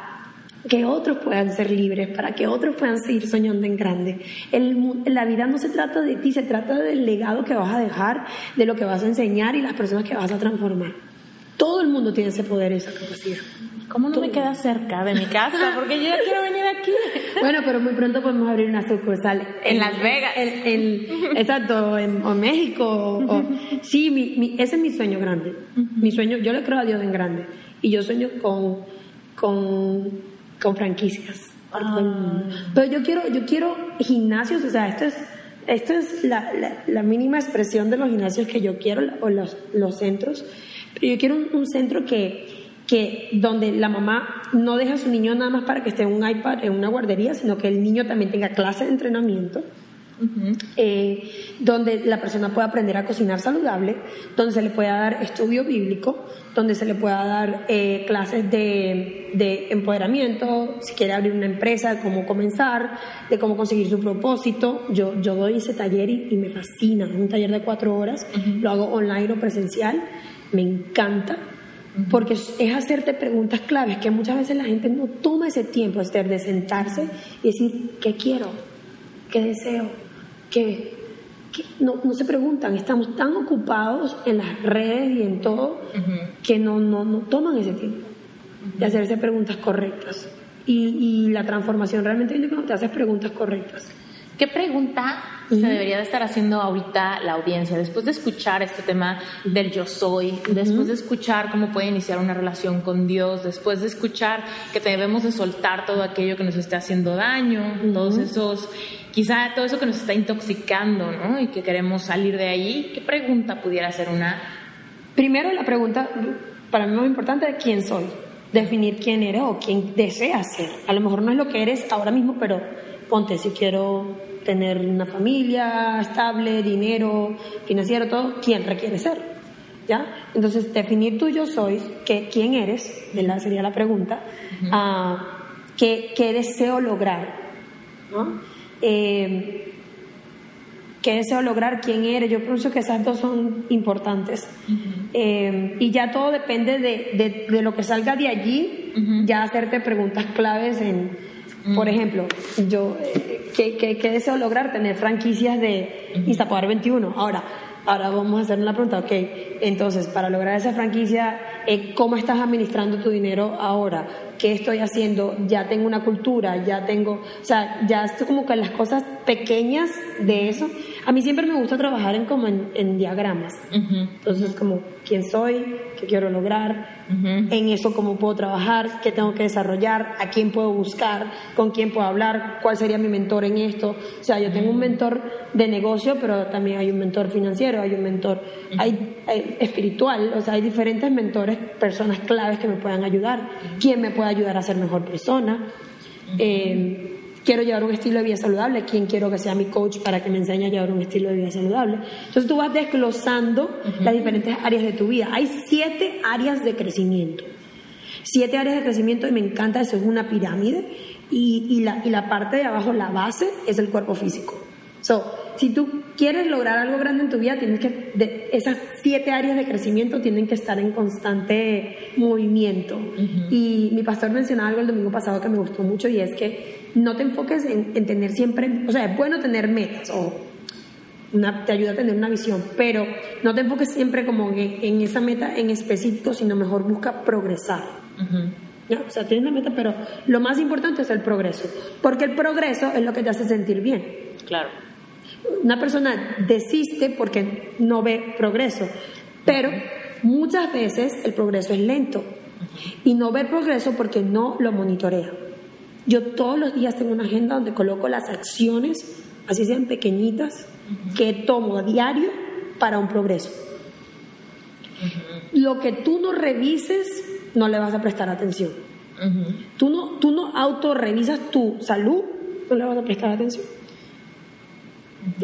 que otros puedan ser libres, para que otros puedan seguir soñando en grande. La vida no se trata de ti, se trata del legado que vas a dejar, de lo que vas a enseñar y las personas que vas a transformar. Todo el mundo tiene ese poder, esa capacidad. ¿Cómo no me queda cerca de mi casa? Porque yo ya quiero venir aquí. Bueno, pero muy pronto podemos abrir una sucursal. En, Las Vegas. En, exacto, en México. sí, mi, ese es mi sueño grande. Mi sueño, yo le creo a Dios en grande. Y yo sueño con, con, con franquicias. Ah. Pero yo quiero, yo quiero gimnasios, o sea, esto es, esto es la, la, mínima expresión de los gimnasios que yo quiero, o los, los centros. Pero yo quiero un centro que que donde la mamá no deja a su niño nada más para que esté en un iPad en una guardería, sino que el niño también tenga clases de entrenamiento, eh, donde la persona pueda aprender a cocinar saludable, donde se le pueda dar estudio bíblico, donde se le pueda dar eh, clases de, de, empoderamiento, si quiere abrir una empresa, de cómo comenzar, de cómo conseguir su propósito. Yo, yo doy ese taller y, me fascina, un taller de cuatro horas, lo hago online o presencial, me encanta porque es hacerte preguntas claves que muchas veces la gente no toma ese tiempo de sentarse y decir, ¿qué quiero? ¿Qué deseo? ¿Qué? No, no, se preguntan, estamos tan ocupados en las redes y en todo que no, no, no, toman ese tiempo de hacerse preguntas correctas. Y, y la transformación realmente viene cuando te haces preguntas correctas. ¿Qué pregunta se debería de estar haciendo ahorita la audiencia después de escuchar este tema del yo soy, después de escuchar cómo puede iniciar una relación con Dios, después de escuchar que debemos de soltar todo aquello que nos esté haciendo daño, todos esos, quizá todo eso que nos está intoxicando, ¿no? Y que queremos salir de ahí? ¿Qué pregunta pudiera ser una? Primero la pregunta, para mí más importante, es quién soy. Definir quién eres o quién deseas ser. A lo mejor no es lo que eres ahora mismo, pero ponte, si quiero tener una familia estable, dinero, financiero, todo, ¿quién requiere ser? ¿Ya? Entonces, definir tú yo soy, que, quién eres, la sería la pregunta, ah, ¿qué, deseo lograr? ¿no? Eh, ¿Qué deseo lograr? ¿Quién eres? Yo pienso que esas dos son importantes. Eh, y ya todo depende de, de, lo que salga de allí, ya hacerte preguntas claves en, por ejemplo, yo, eh, ¿qué, deseo lograr? Tener franquicias de Instapoder 21. Ahora, ahora vamos a hacer una pregunta, ok, entonces, para lograr esa franquicia, eh, ¿cómo estás administrando tu dinero ahora? ¿Qué estoy haciendo? Ya tengo una cultura, ya tengo, o sea, ya estoy como que las cosas pequeñas de eso. A mí siempre me gusta trabajar en como en, diagramas. Entonces, como, ¿quién soy? ¿Qué quiero lograr? en eso cómo puedo trabajar, qué tengo que desarrollar, a quién puedo buscar, con quién puedo hablar, cuál sería mi mentor en esto. O sea, yo tengo un mentor de negocio, pero también hay un mentor financiero, hay un mentor hay, espiritual, o sea, hay diferentes mentores, personas claves que me puedan ayudar, quién me puede ayudar a ser mejor persona. Eh, quiero llevar un estilo de vida saludable, quién quiero que sea mi coach para que me enseñe a llevar un estilo de vida saludable. Entonces tú vas desglosando las diferentes áreas de tu vida. Hay siete áreas de crecimiento. Siete áreas de crecimiento y me encanta, eso es una pirámide y, la, y la parte de abajo, la base, es el cuerpo físico. So, si tú quieres lograr algo grande en tu vida, tienes que, de, esas siete áreas de crecimiento tienen que estar en constante movimiento. Y mi pastor mencionaba algo el domingo pasado que me gustó mucho y es que no te enfoques en, tener siempre, o sea, es bueno tener metas o una, te ayuda a tener una visión, pero no te enfoques siempre como en, esa meta en específico, sino mejor busca progresar. ¿Ya? O sea, tienes una meta, pero lo más importante es el progreso, porque el progreso es lo que te hace sentir bien. Claro. Una persona desiste porque no ve progreso, pero muchas veces el progreso es lento y no ve progreso porque no lo monitorea. Yo todos los días tengo una agenda donde coloco las acciones, así sean pequeñitas, que tomo a diario para un progreso. Lo que tú no revises, no le vas a prestar atención. Tú no, tú no autorrevisas tu salud, no le vas a prestar atención.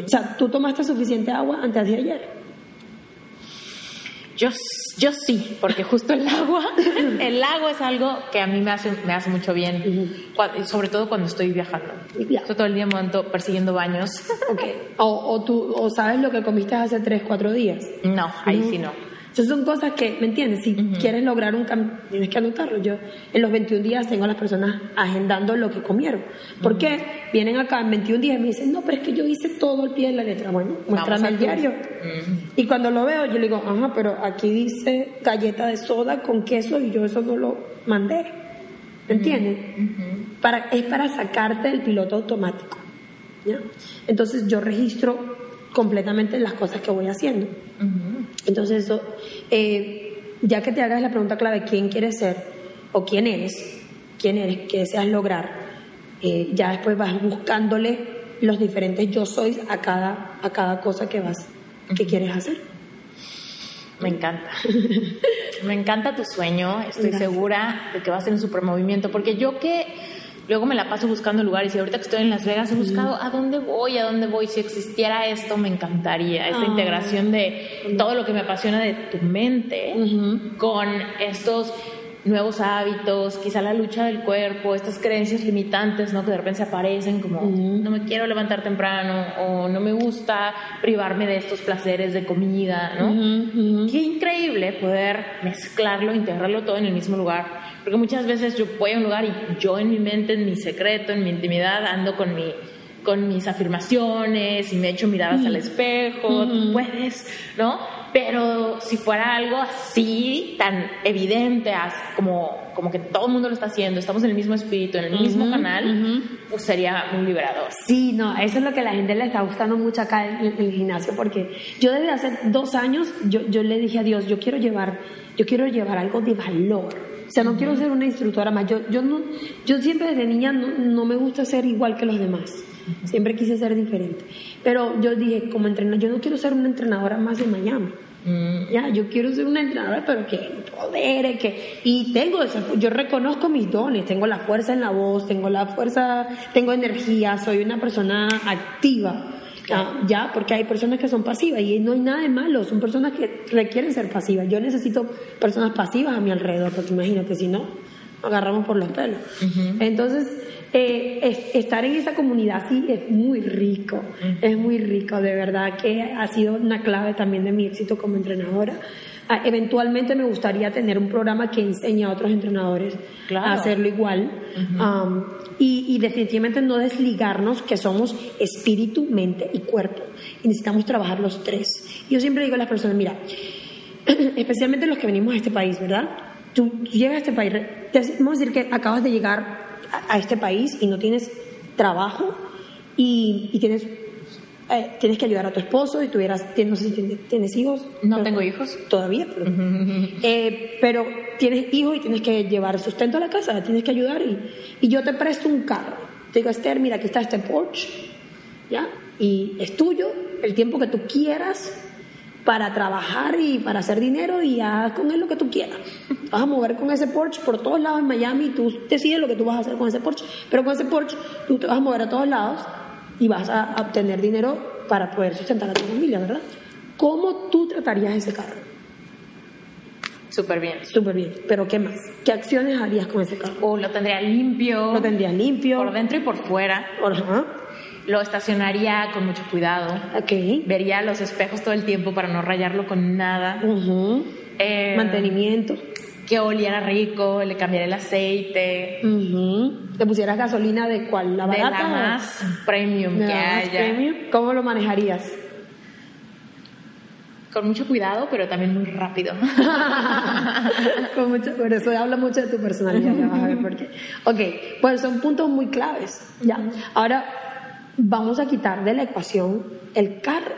O sea, tú tomaste suficiente agua antes de ayer. Yo, yo sí, porque justo el agua, el agua es algo que a mí me hace, me hace mucho bien, sobre todo cuando estoy viajando. Yo todo el día me ando persiguiendo baños. Okay. O, o, tú, o sabes lo que comiste hace 3, 4 días. No, ahí sí no. Esas son cosas que, ¿me entiendes? Si quieres lograr un cambio, tienes que anotarlo. Yo en los 21 días tengo a las personas agendando lo que comieron. ¿Por qué? Vienen acá en 21 días y me dicen, no, pero es que yo hice todo el pie de la letra. Bueno, muéstrame el diario. Y cuando lo veo, yo le digo, ajá, pero aquí dice galleta de soda con queso y yo eso no lo mandé. ¿Me entiendes? para, es para sacarte del piloto automático. ¿ya? Entonces yo registro completamente las cosas que voy haciendo. Entonces, eso, eh, ya que te hagas la pregunta clave, ¿quién quieres ser? ¿O quién eres? ¿Quién eres? ¿Qué deseas lograr? Eh, ya después vas buscándole los diferentes yo soy a cada, a cada cosa que vas, que quieres hacer. Me encanta. Me encanta tu sueño. Estoy segura de que va a ser un super movimiento. Porque yo que Luego me la paso buscando lugares y ahorita que estoy en Las Vegas he buscado a dónde voy, a dónde voy. Si existiera esto, me encantaría. Esta integración de todo lo que me apasiona de tu mente con estos nuevos hábitos, quizá la lucha del cuerpo, estas creencias limitantes, ¿no? Que de repente se aparecen como no me quiero levantar temprano o no me gusta privarme de estos placeres de comida, ¿no? Qué increíble poder mezclarlo, integrarlo todo en el mismo lugar porque muchas veces yo voy a un lugar y yo en mi mente, en mi secreto, en mi intimidad, ando con mi con mis afirmaciones y me echo miradas al espejo, tú puedes, ¿no? Pero si fuera algo así, tan evidente, como, como que todo el mundo lo está haciendo, estamos en el mismo espíritu, en el mismo canal, pues sería muy liberador. Sí, no, eso es lo que a la gente le está gustando mucho acá en, el gimnasio, porque yo desde hace dos años, yo, yo le dije a Dios, yo quiero llevar, yo quiero llevar algo de valor o sea, no quiero ser una instructora más. Yo, yo, no, yo siempre desde niña no, me gusta ser igual que los demás. Siempre quise ser diferente. Pero yo dije, como entrenadora, yo no quiero ser una entrenadora más de Miami. Mm. Ya, yo quiero ser una entrenadora, pero que poder, que y tengo eso, yo reconozco mis dones, tengo la fuerza en la voz, tengo la fuerza, tengo energía, soy una persona activa. Ya, porque hay personas que son pasivas y no hay nada de malo, son personas que requieren ser pasivas. Yo necesito personas pasivas a mi alrededor, porque imagínate, si no, agarramos por los pelos. Entonces, eh, estar en esa comunidad sí es muy rico, es muy rico, de verdad que ha sido una clave también de mi éxito como entrenadora. Ah, eventualmente me gustaría tener un programa que enseñe a otros entrenadores a hacerlo igual. Um, y, definitivamente no desligarnos que somos espíritu, mente y cuerpo. Y necesitamos trabajar los tres. Yo siempre digo a las personas, mira, especialmente los que venimos a este país, ¿verdad? Tú, llegas a este país, vamos a decir que acabas de llegar a, este país y no tienes trabajo y, y tienes eh, tienes que ayudar a tu esposo y tuvieras, no sé si tienes, hijos. No tengo hijos. Todavía, pero, eh, pero tienes hijos y tienes que llevar sustento a la casa, tienes que ayudar y, y yo te presto un carro. Te digo, Esther, mira, aquí está este Porsche, ¿ya? Y es tuyo el tiempo que tú quieras para trabajar y para hacer dinero y haz con él lo que tú quieras. Vas a mover con ese Porsche por todos lados en Miami, tú decides lo que tú vas a hacer con ese Porsche, pero con ese Porsche tú te vas a mover a todos lados y vas a obtener dinero para poder sustentar a tu familia, ¿verdad? ¿Cómo tú tratarías ese carro? Súper bien. Súper bien. Pero ¿qué más? ¿Qué acciones harías con ese carro? O lo tendría limpio. Lo tendría limpio. Por dentro y por fuera. Ajá. Lo estacionaría con mucho cuidado. Ok. Vería los espejos todo el tiempo para no rayarlo con nada. Eh, Mantenimiento que oliera rico, le cambiara el aceite. ¿Le pusieras gasolina de cuál? ¿La barata? De la más premium que haya. ¿Cómo lo manejarías? Con mucho cuidado, pero también muy rápido. Con mucho, por eso habla mucho de tu personalidad, ya vas a ver por qué. Ok, pues son puntos muy claves. Ya. Ahora vamos a quitar de la ecuación el carro.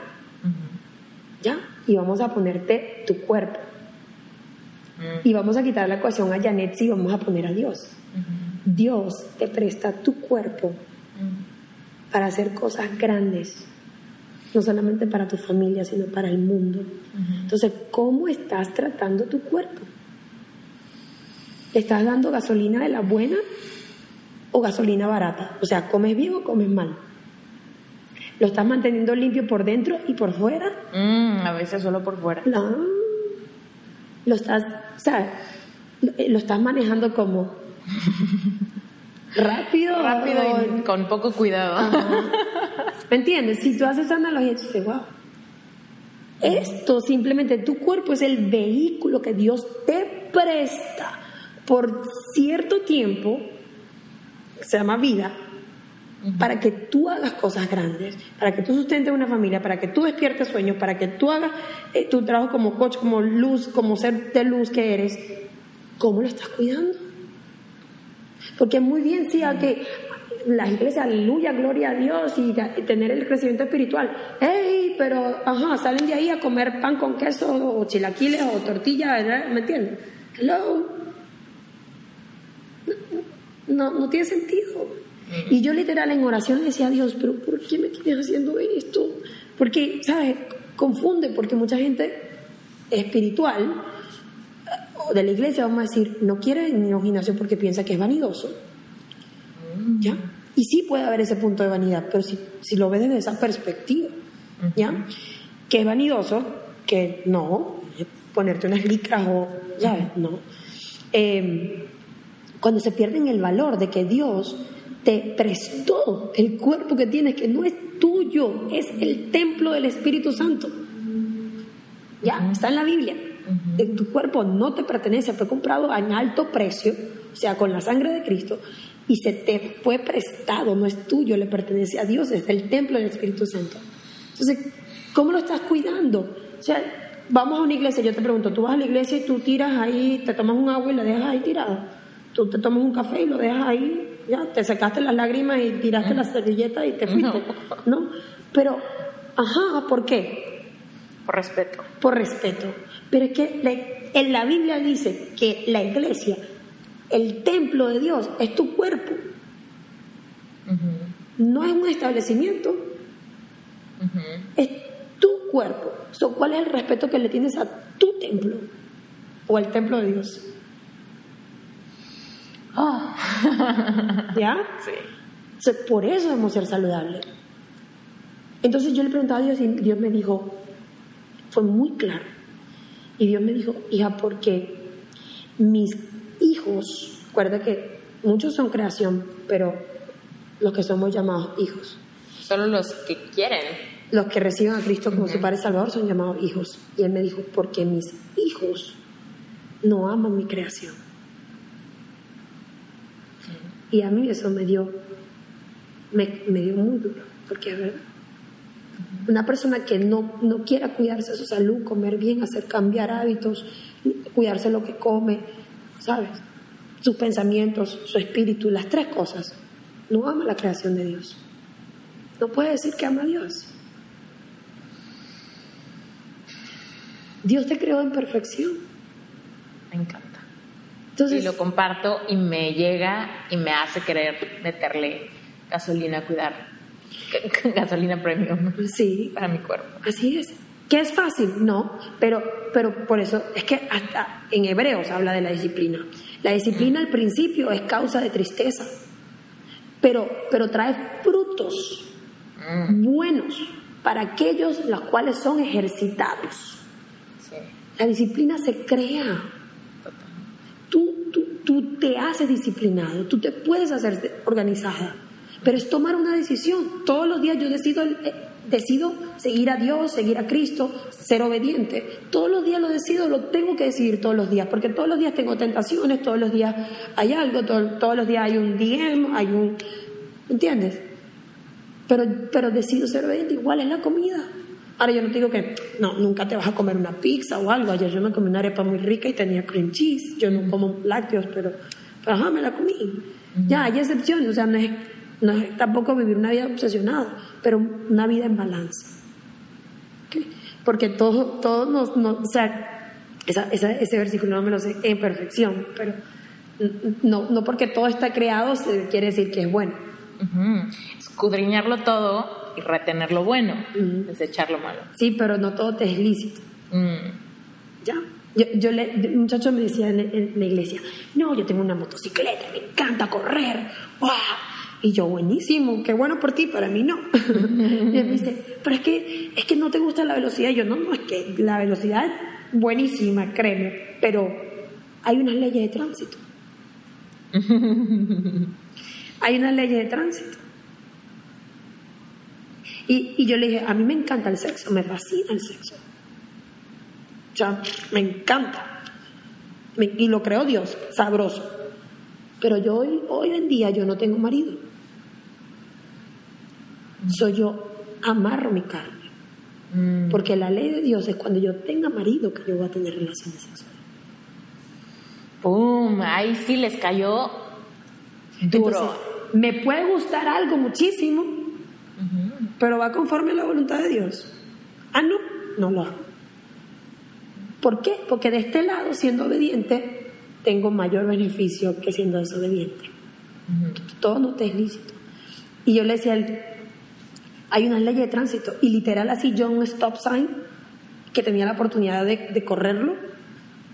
¿Ya? Y vamos a ponerte tu cuerpo. Y vamos a quitar la ecuación a Janet y vamos a poner a Dios. Dios te presta tu cuerpo para hacer cosas grandes, no solamente para tu familia, sino para el mundo. Entonces, ¿cómo estás tratando tu cuerpo? ¿Le estás dando gasolina de la buena o gasolina barata? O sea, ¿comes bien o comes mal? ¿Lo estás manteniendo limpio por dentro y por fuera? Mm, a veces solo por fuera. No. Lo estás, o sea, lo estás manejando como rápido. Rápido y con poco cuidado. ¿Me entiendes? Si tú haces analogía, dices, wow. Esto simplemente, tu cuerpo es el vehículo que Dios te presta por cierto tiempo, se llama vida, para que tú hagas cosas grandes, para que tú sustentes una familia, para que tú despiertes sueños, para que tú hagas eh, tu trabajo como coach, como luz, como ser de luz que eres. ¿Cómo lo estás cuidando? Porque muy bien sí a que la iglesias, aleluya, gloria a Dios y, tener el crecimiento espiritual. ¡Ey! Pero, ajá, salen de ahí a comer pan con queso o chilaquiles o tortilla, ¿me entiendes? Hello. No, no tiene sentido. Y yo literal en oración decía a Dios, pero ¿por qué me tienes haciendo esto? Porque, ¿sabes? Confunde, porque mucha gente espiritual o de la iglesia, vamos a decir, no quiere ni un gimnasio porque piensa que es vanidoso. ¿Ya? Y sí puede haber ese punto de vanidad, pero si, si lo ves desde esa perspectiva, ¿ya? Que es vanidoso, que no, ponerte unas licras o, ¿sabes? No. Eh, cuando se pierden el valor de que Dios te prestó el cuerpo que tienes, que no es tuyo, es el templo del Espíritu Santo. Ya, está en la Biblia. Tu cuerpo no te pertenece, fue comprado en alto precio, o sea, con la sangre de Cristo, y se te fue prestado, no es tuyo, le pertenece a Dios, es el templo del Espíritu Santo. Entonces, ¿cómo lo estás cuidando? O sea, vamos a una iglesia, yo te pregunto, tú vas a la iglesia y tú tiras ahí, te tomas un agua y la dejas ahí tirada. Tú te tomas un café y lo dejas ahí, ya, te sacaste las lágrimas y tiraste la servilleta y te fuiste, ¿no? Pero, ajá, ¿por qué? Por respeto. Por respeto. Pero es que en la Biblia dice que la iglesia, el templo de Dios, es tu cuerpo. No es un establecimiento. Es tu cuerpo. ¿Cuál es el respeto que le tienes a tu templo? O al templo de Dios. Oh. ¿Ya? Sí. por eso debemos ser saludables. Entonces yo le preguntaba a Dios y Dios me dijo, fue muy claro. Y Dios me dijo, hija, porque mis hijos, recuerda que muchos son creación, pero los que somos llamados hijos. Solo los que quieren. Los que reciben a Cristo como su Padre Salvador son llamados hijos. Y Él me dijo, porque mis hijos no aman mi creación. Y a mí eso me dio, me, dio muy duro, porque es verdad. Una persona que no, no quiera cuidarse su salud, comer bien, hacer cambiar hábitos, cuidarse lo que come, ¿sabes? Sus pensamientos, su espíritu, las tres cosas, no ama la creación de Dios. No puede decir que ama a Dios. Dios te creó en perfección. Me encanta y lo comparto y me llega y me hace querer meterle gasolina a cuidar. gasolina premium. Sí. Para mi cuerpo. Así es. ¿Que es fácil? No, pero, pero por eso es que hasta en Hebreos habla de la disciplina. La disciplina al principio es causa de tristeza, pero, pero trae frutos mm. buenos para aquellos los cuales son ejercitados. La disciplina se crea tú te haces disciplinado, tú te puedes hacer organizada, pero es tomar una decisión. Todos los días yo decido, eh, decido seguir a Dios, seguir a Cristo, ser obediente. Todos los días lo decido, lo tengo que decidir todos los días, porque todos los días tengo tentaciones, todos los días hay algo, todos los días hay un DM, hay un... ¿Entiendes? Pero, pero decido ser obediente, igual es la comida. Ahora yo no te digo que no, nunca te vas a comer una pizza o algo. Ayer yo me comí una arepa muy rica y tenía cream cheese. Yo no como lácteos, pero, ajá, me la comí. Ya, hay excepciones, o sea, no es, no es tampoco vivir una vida obsesionada, pero una vida en balance. Porque todo, todo nos, no, o sea, esa, ese versículo no me lo sé en perfección, pero no, no porque todo está creado quiere decir que es bueno. Escudriñarlo todo y retener lo bueno, desechar lo malo. Sí, pero no todo te es lícito. Mm. ¿Ya? Yo, yo le, un muchacho me decía en, la iglesia, no, yo tengo una motocicleta, me encanta correr, ¡Wow! Y yo, buenísimo, qué bueno por ti, para mí no. y él me dice, pero es que, es que no te gusta la velocidad. Y yo, no, no, es que la velocidad es buenísima, créeme, pero hay unas leyes de tránsito. hay unas leyes de tránsito. Y, y yo le dije, a mí me encanta el sexo, me fascina el sexo. O sea, me encanta. y lo creo Dios, sabroso. Pero yo hoy, hoy en día yo no tengo marido. Soy yo amarro mi carne. Mm. Porque la ley de Dios es cuando yo tenga marido que yo voy a tener relaciones sexuales. ¡Pum! Ahí sí les cayó duro. me puede gustar algo muchísimo, pero va conforme a la voluntad de Dios. Ah, no, no lo hago. ¿Por qué? Porque de este lado, siendo obediente, tengo mayor beneficio que siendo desobediente. Todo no te es lícito. Y yo le decía a él, hay una ley de tránsito, y literal así yo un stop sign, que tenía la oportunidad de, correrlo,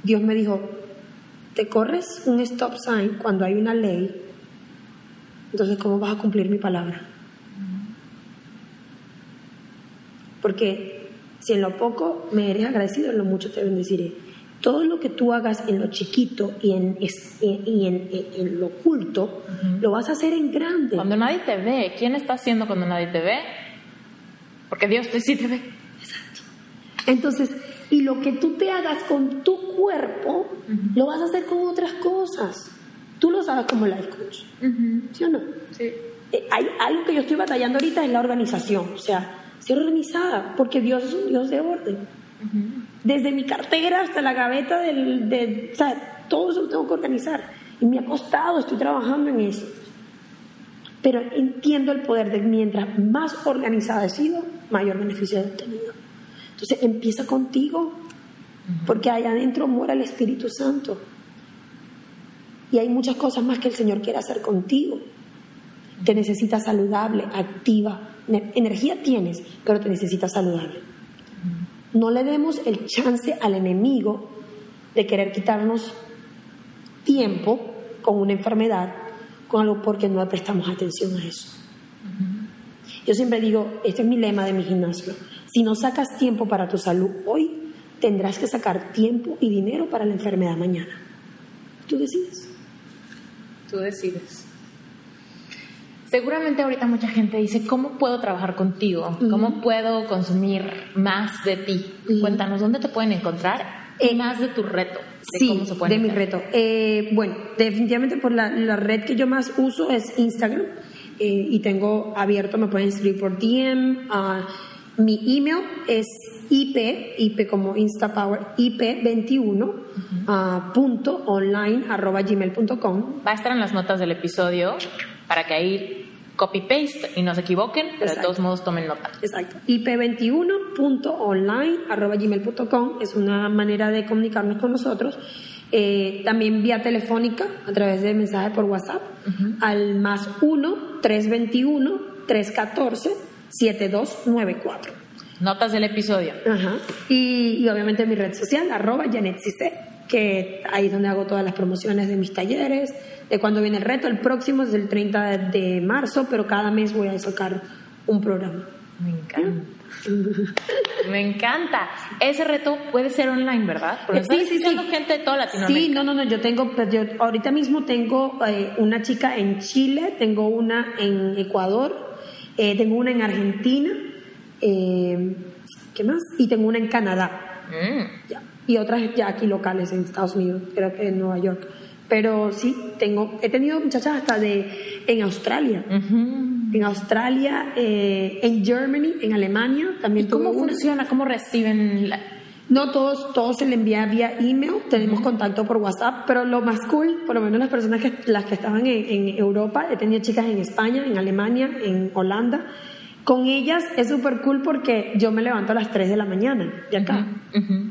Dios me dijo, te corres un stop sign cuando hay una ley, entonces ¿cómo vas a cumplir mi palabra? Porque si en lo poco me eres agradecido, en lo mucho te bendeciré. Todo lo que tú hagas en lo chiquito y en, y en, lo oculto, lo vas a hacer en grande. Cuando nadie te ve, ¿quién está haciendo cuando nadie te ve? Porque Dios te sí te ve. Exacto. Entonces, y lo que tú te hagas con tu cuerpo, lo vas a hacer con otras cosas. Tú lo sabes como life coach. ¿Sí o no? Sí. Eh, hay algo que yo estoy batallando ahorita en la organización. O sea, ser organizada, porque Dios es un Dios de orden. Desde mi cartera hasta la gaveta del, de, o sea, todo eso lo tengo que organizar. Y me ha costado, estoy trabajando en eso. Pero entiendo el poder de mientras más organizada he sido, mayor beneficio he obtenido. Entonces empieza contigo, porque allá adentro muera el Espíritu Santo. Y hay muchas cosas más que el Señor quiere hacer contigo. Te necesitas saludable, activa, energía tienes, pero te necesitas saludable. No le demos el chance al enemigo de querer quitarnos tiempo con una enfermedad, con algo porque no prestamos atención a eso. Yo siempre digo, este es mi lema de mi gimnasio, si no sacas tiempo para tu salud hoy, tendrás que sacar tiempo y dinero para la enfermedad mañana. Tú decides. Tú decides. Seguramente ahorita mucha gente dice, ¿cómo puedo trabajar contigo? ¿Cómo puedo consumir más de ti? Cuéntanos, ¿dónde te pueden encontrar? Eh, más de tu reto. De sí, de mi reto. Eh, bueno, definitivamente por la, red que yo más uso es Instagram eh, y tengo abierto, me pueden escribir por DM. Ah, mi email es ip, ip como instapower, ip21 ah, punto online arroba gmail.com. Va a estar en las notas del episodio para que ahí copy-paste y no se equivoquen, pero de todos modos tomen nota. Exacto. ip21.online.gmail.com es una manera de comunicarnos con nosotros. Eh, también vía telefónica, a través de mensaje por WhatsApp, al más 1-321-314-7294. Notas del episodio. Ajá. Y, obviamente mi red social, arroba Janet que ahí es donde hago todas las promociones de mis talleres, de cuando viene el reto. El próximo es el 30 de marzo, pero cada mes voy a sacar un programa. Me encanta. Me encanta. Ese reto puede ser online, ¿verdad? Porque sí, sí, sí. gente de toda Latinoamérica. Sí, no, no, no. Yo tengo, pues, yo ahorita mismo tengo eh, una chica en Chile, tengo una en Ecuador, eh, tengo una en Argentina, eh, ¿qué más? Y tengo una en Canadá. Mm. Ya. Y otras ya aquí locales en Estados Unidos, creo que en Nueva York. Pero sí, tengo, he tenido muchachas hasta de en Australia. En Australia, eh, en Germany, en Alemania también. cómo funciona? ¿Cómo reciben No, todos, todos se le envía vía email, tenemos contacto por WhatsApp, pero lo más cool, por lo menos las personas que, las que estaban en, en Europa, he tenido chicas en España, en Alemania, en Holanda, con ellas es súper cool porque yo me levanto a las 3 de la mañana de acá.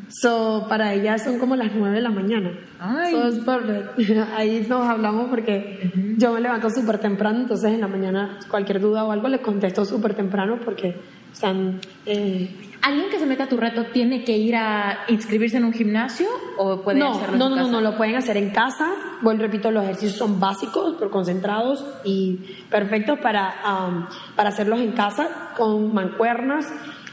So, para ellas son como las 9 de la mañana. Ay. Ahí nos hablamos porque yo me levanto súper temprano, entonces en la mañana cualquier duda o algo les contesto súper temprano porque Eh, ¿Alguien que se meta a tu reto tiene que ir a inscribirse en un gimnasio o puede no, hacerlo no, en no, casa? No, no, lo pueden hacer en casa. Bueno, repito, los ejercicios son básicos, pero concentrados y perfectos para, um, para hacerlos en casa con mancuernas.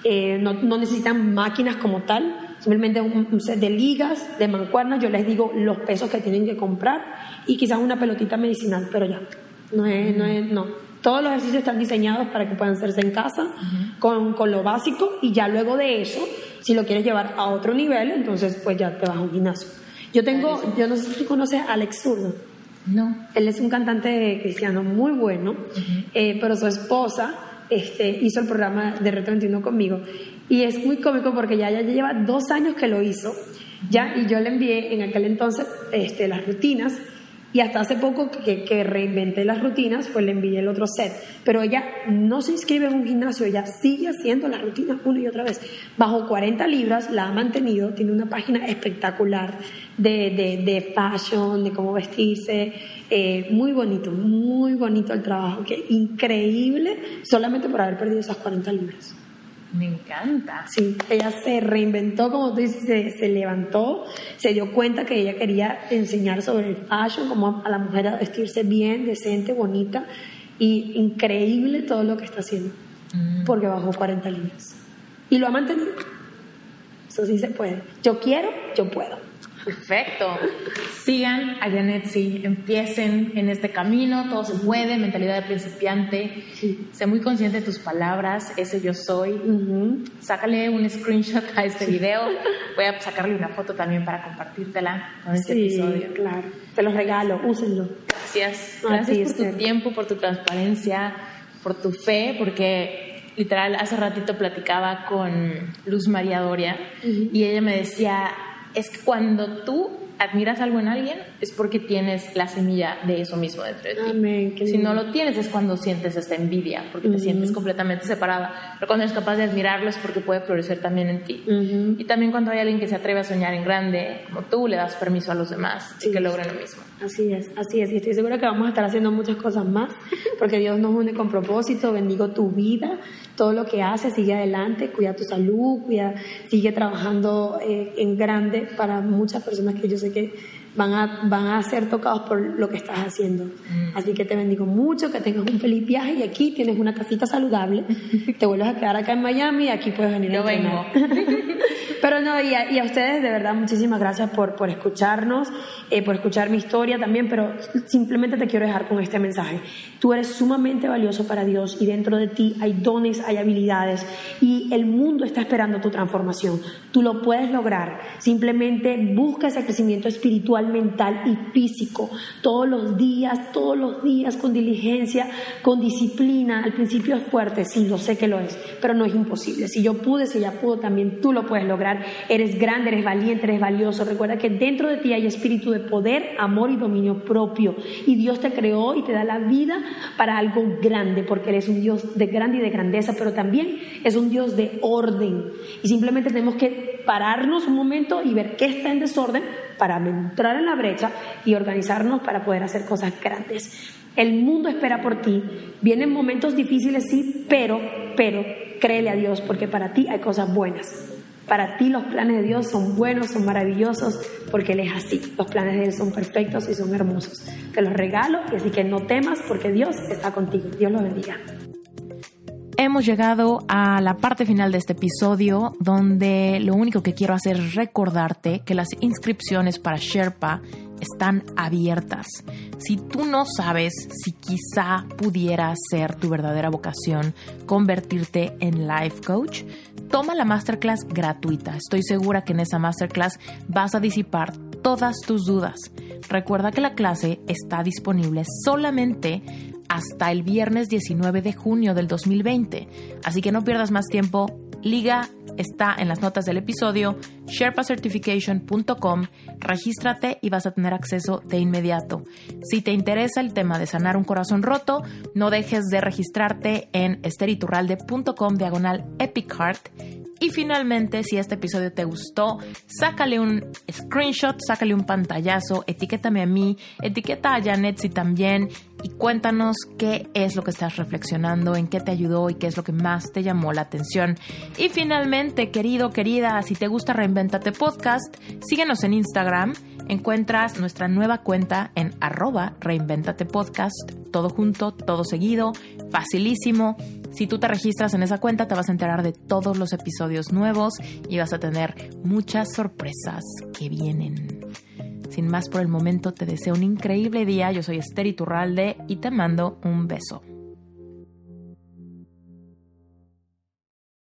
Eh, no, no, necesitan máquinas como tal, simplemente un, un, set de ligas, de mancuernas. Yo les digo los pesos que tienen que comprar y quizás una pelotita medicinal, pero ya. No es, no es, no. Todos los ejercicios están diseñados para que puedan hacerse en casa uh -huh. con, con, lo básico y ya luego de eso, si lo quieres llevar a otro nivel, entonces pues ya te vas a un gimnasio. Yo tengo, yo no sé si tú conoces a Alex Zurdo. No. Él es un cantante cristiano muy bueno, uh -huh. eh, pero su esposa este, hizo el programa de Reto 21 conmigo y es muy cómico porque ya, ya lleva dos años que lo hizo ya y yo le envié en aquel entonces este, las rutinas y hasta hace poco que, que, reinventé las rutinas, pues le envié el otro set. Pero ella no se inscribe en un gimnasio, ella sigue haciendo las rutinas una y otra vez. Bajo 40 libras la ha mantenido, tiene una página espectacular de, de, de fashion, de cómo vestirse. Eh, muy bonito, muy bonito el trabajo, que increíble solamente por haber perdido esas 40 libras. Me encanta. Sí, ella se reinventó, como tú dices, se, se, levantó, se dio cuenta que ella quería enseñar sobre el fashion, como a la mujer a vestirse bien, decente, bonita, y increíble todo lo que está haciendo, mm. porque bajó 40 libras. Y lo ha mantenido. Eso sí se puede. Yo quiero, yo puedo. Perfecto. Sigan a Janet, sí, empiecen en este camino, todo se puede, mentalidad de principiante, sí. sé muy consciente de tus palabras, ese yo soy. Uh -huh. Sácale un screenshot a este video, voy a sacarle una foto también para compartírtela con este sí, episodio. claro, te los regalo, úsenlo. Gracias, gracias por tu tiempo, por tu transparencia, por tu fe, porque literal hace ratito platicaba con Luz María Doria uh -huh. y ella me decía es que cuando tú admiras algo en alguien es porque tienes la semilla de eso mismo dentro de ti. Amén, si no lo tienes es cuando sientes esta envidia, porque uh -huh. te sientes completamente separada. Pero cuando eres capaz de admirarlo es porque puede florecer también en ti. Uh -huh. Y también cuando hay alguien que se atreve a soñar en grande, como tú, le das permiso a los demás sí. de que logren lo mismo. Así es, así es. Y estoy segura que vamos a estar haciendo muchas cosas más, porque Dios nos une con propósito. Bendigo tu vida, todo lo que haces, sigue adelante, cuida tu salud, cuida, sigue trabajando eh, en grande para muchas personas que yo sé que van a, van a ser tocados por lo que estás haciendo. Mm. Así que te bendigo mucho, que tengas un feliz viaje y aquí tienes una casita saludable. te vuelves a quedar acá en Miami y aquí puedes venir Yo a vengo. Pero no, y a, ustedes de verdad muchísimas gracias por, por escucharnos, eh, por escuchar mi historia también, pero simplemente te quiero dejar con este mensaje. Tú eres sumamente valioso para Dios y dentro de ti hay dones, hay habilidades y el mundo está esperando tu transformación. Tú lo puedes lograr. Simplemente busca ese crecimiento espiritual, mental y físico todos los días, todos los días con diligencia, con disciplina. Al principio es fuerte, sí, lo sé que lo es, pero no es imposible. Si yo pude, si ella pudo, también tú lo puedes lograr. Eres grande, eres valiente, eres valioso. Recuerda que dentro de ti hay espíritu de poder, amor y dominio propio. Y Dios te creó y te da la vida para algo grande, porque eres un Dios de grande y de grandeza, pero también es un Dios de orden. Y simplemente tenemos que pararnos un momento y ver qué está en desorden para entrar en la brecha y organizarnos para poder hacer cosas grandes. El mundo espera por ti. Vienen momentos difíciles, sí, pero, pero créele a Dios, porque para ti hay cosas buenas. Para ti los planes de Dios son buenos, son maravillosos, porque Él es así. Los planes de Él son perfectos y son hermosos. Te los regalo y así que no temas porque Dios está contigo. Dios los bendiga. Hemos llegado a la parte final de este episodio donde lo único que quiero hacer es recordarte que las inscripciones para Sherpa están abiertas. Si tú no sabes si quizá pudiera ser tu verdadera vocación convertirte en life coach, toma la masterclass gratuita. Estoy segura que en esa masterclass vas a disipar todas tus dudas. Recuerda que la clase está disponible solamente hasta el viernes 19 de junio del 2020. Así que no pierdas más tiempo. Liga está en las notas del episodio, sherpacertification.com, regístrate y vas a tener acceso de inmediato. Si te interesa el tema de sanar un corazón roto, no dejes de registrarte en esteriturralde.com diagonal epichart y finalmente, si este episodio te gustó, sácale un screenshot, sácale un pantallazo, etiquétame a mí, etiqueta a Janet si también y cuéntanos qué es lo que estás reflexionando, en qué te ayudó y qué es lo que más te llamó la atención. Y finalmente, querido, querida, si te gusta Reinventate Podcast, síguenos en Instagram. Encuentras nuestra nueva cuenta en arroba Reinventate Podcast, todo junto, todo seguido, facilísimo. Si tú te registras en esa cuenta, te vas a enterar de todos los episodios nuevos y vas a tener muchas sorpresas que vienen. Sin más por el momento, te deseo un increíble día. Yo soy Esther Iturralde y te mando un beso.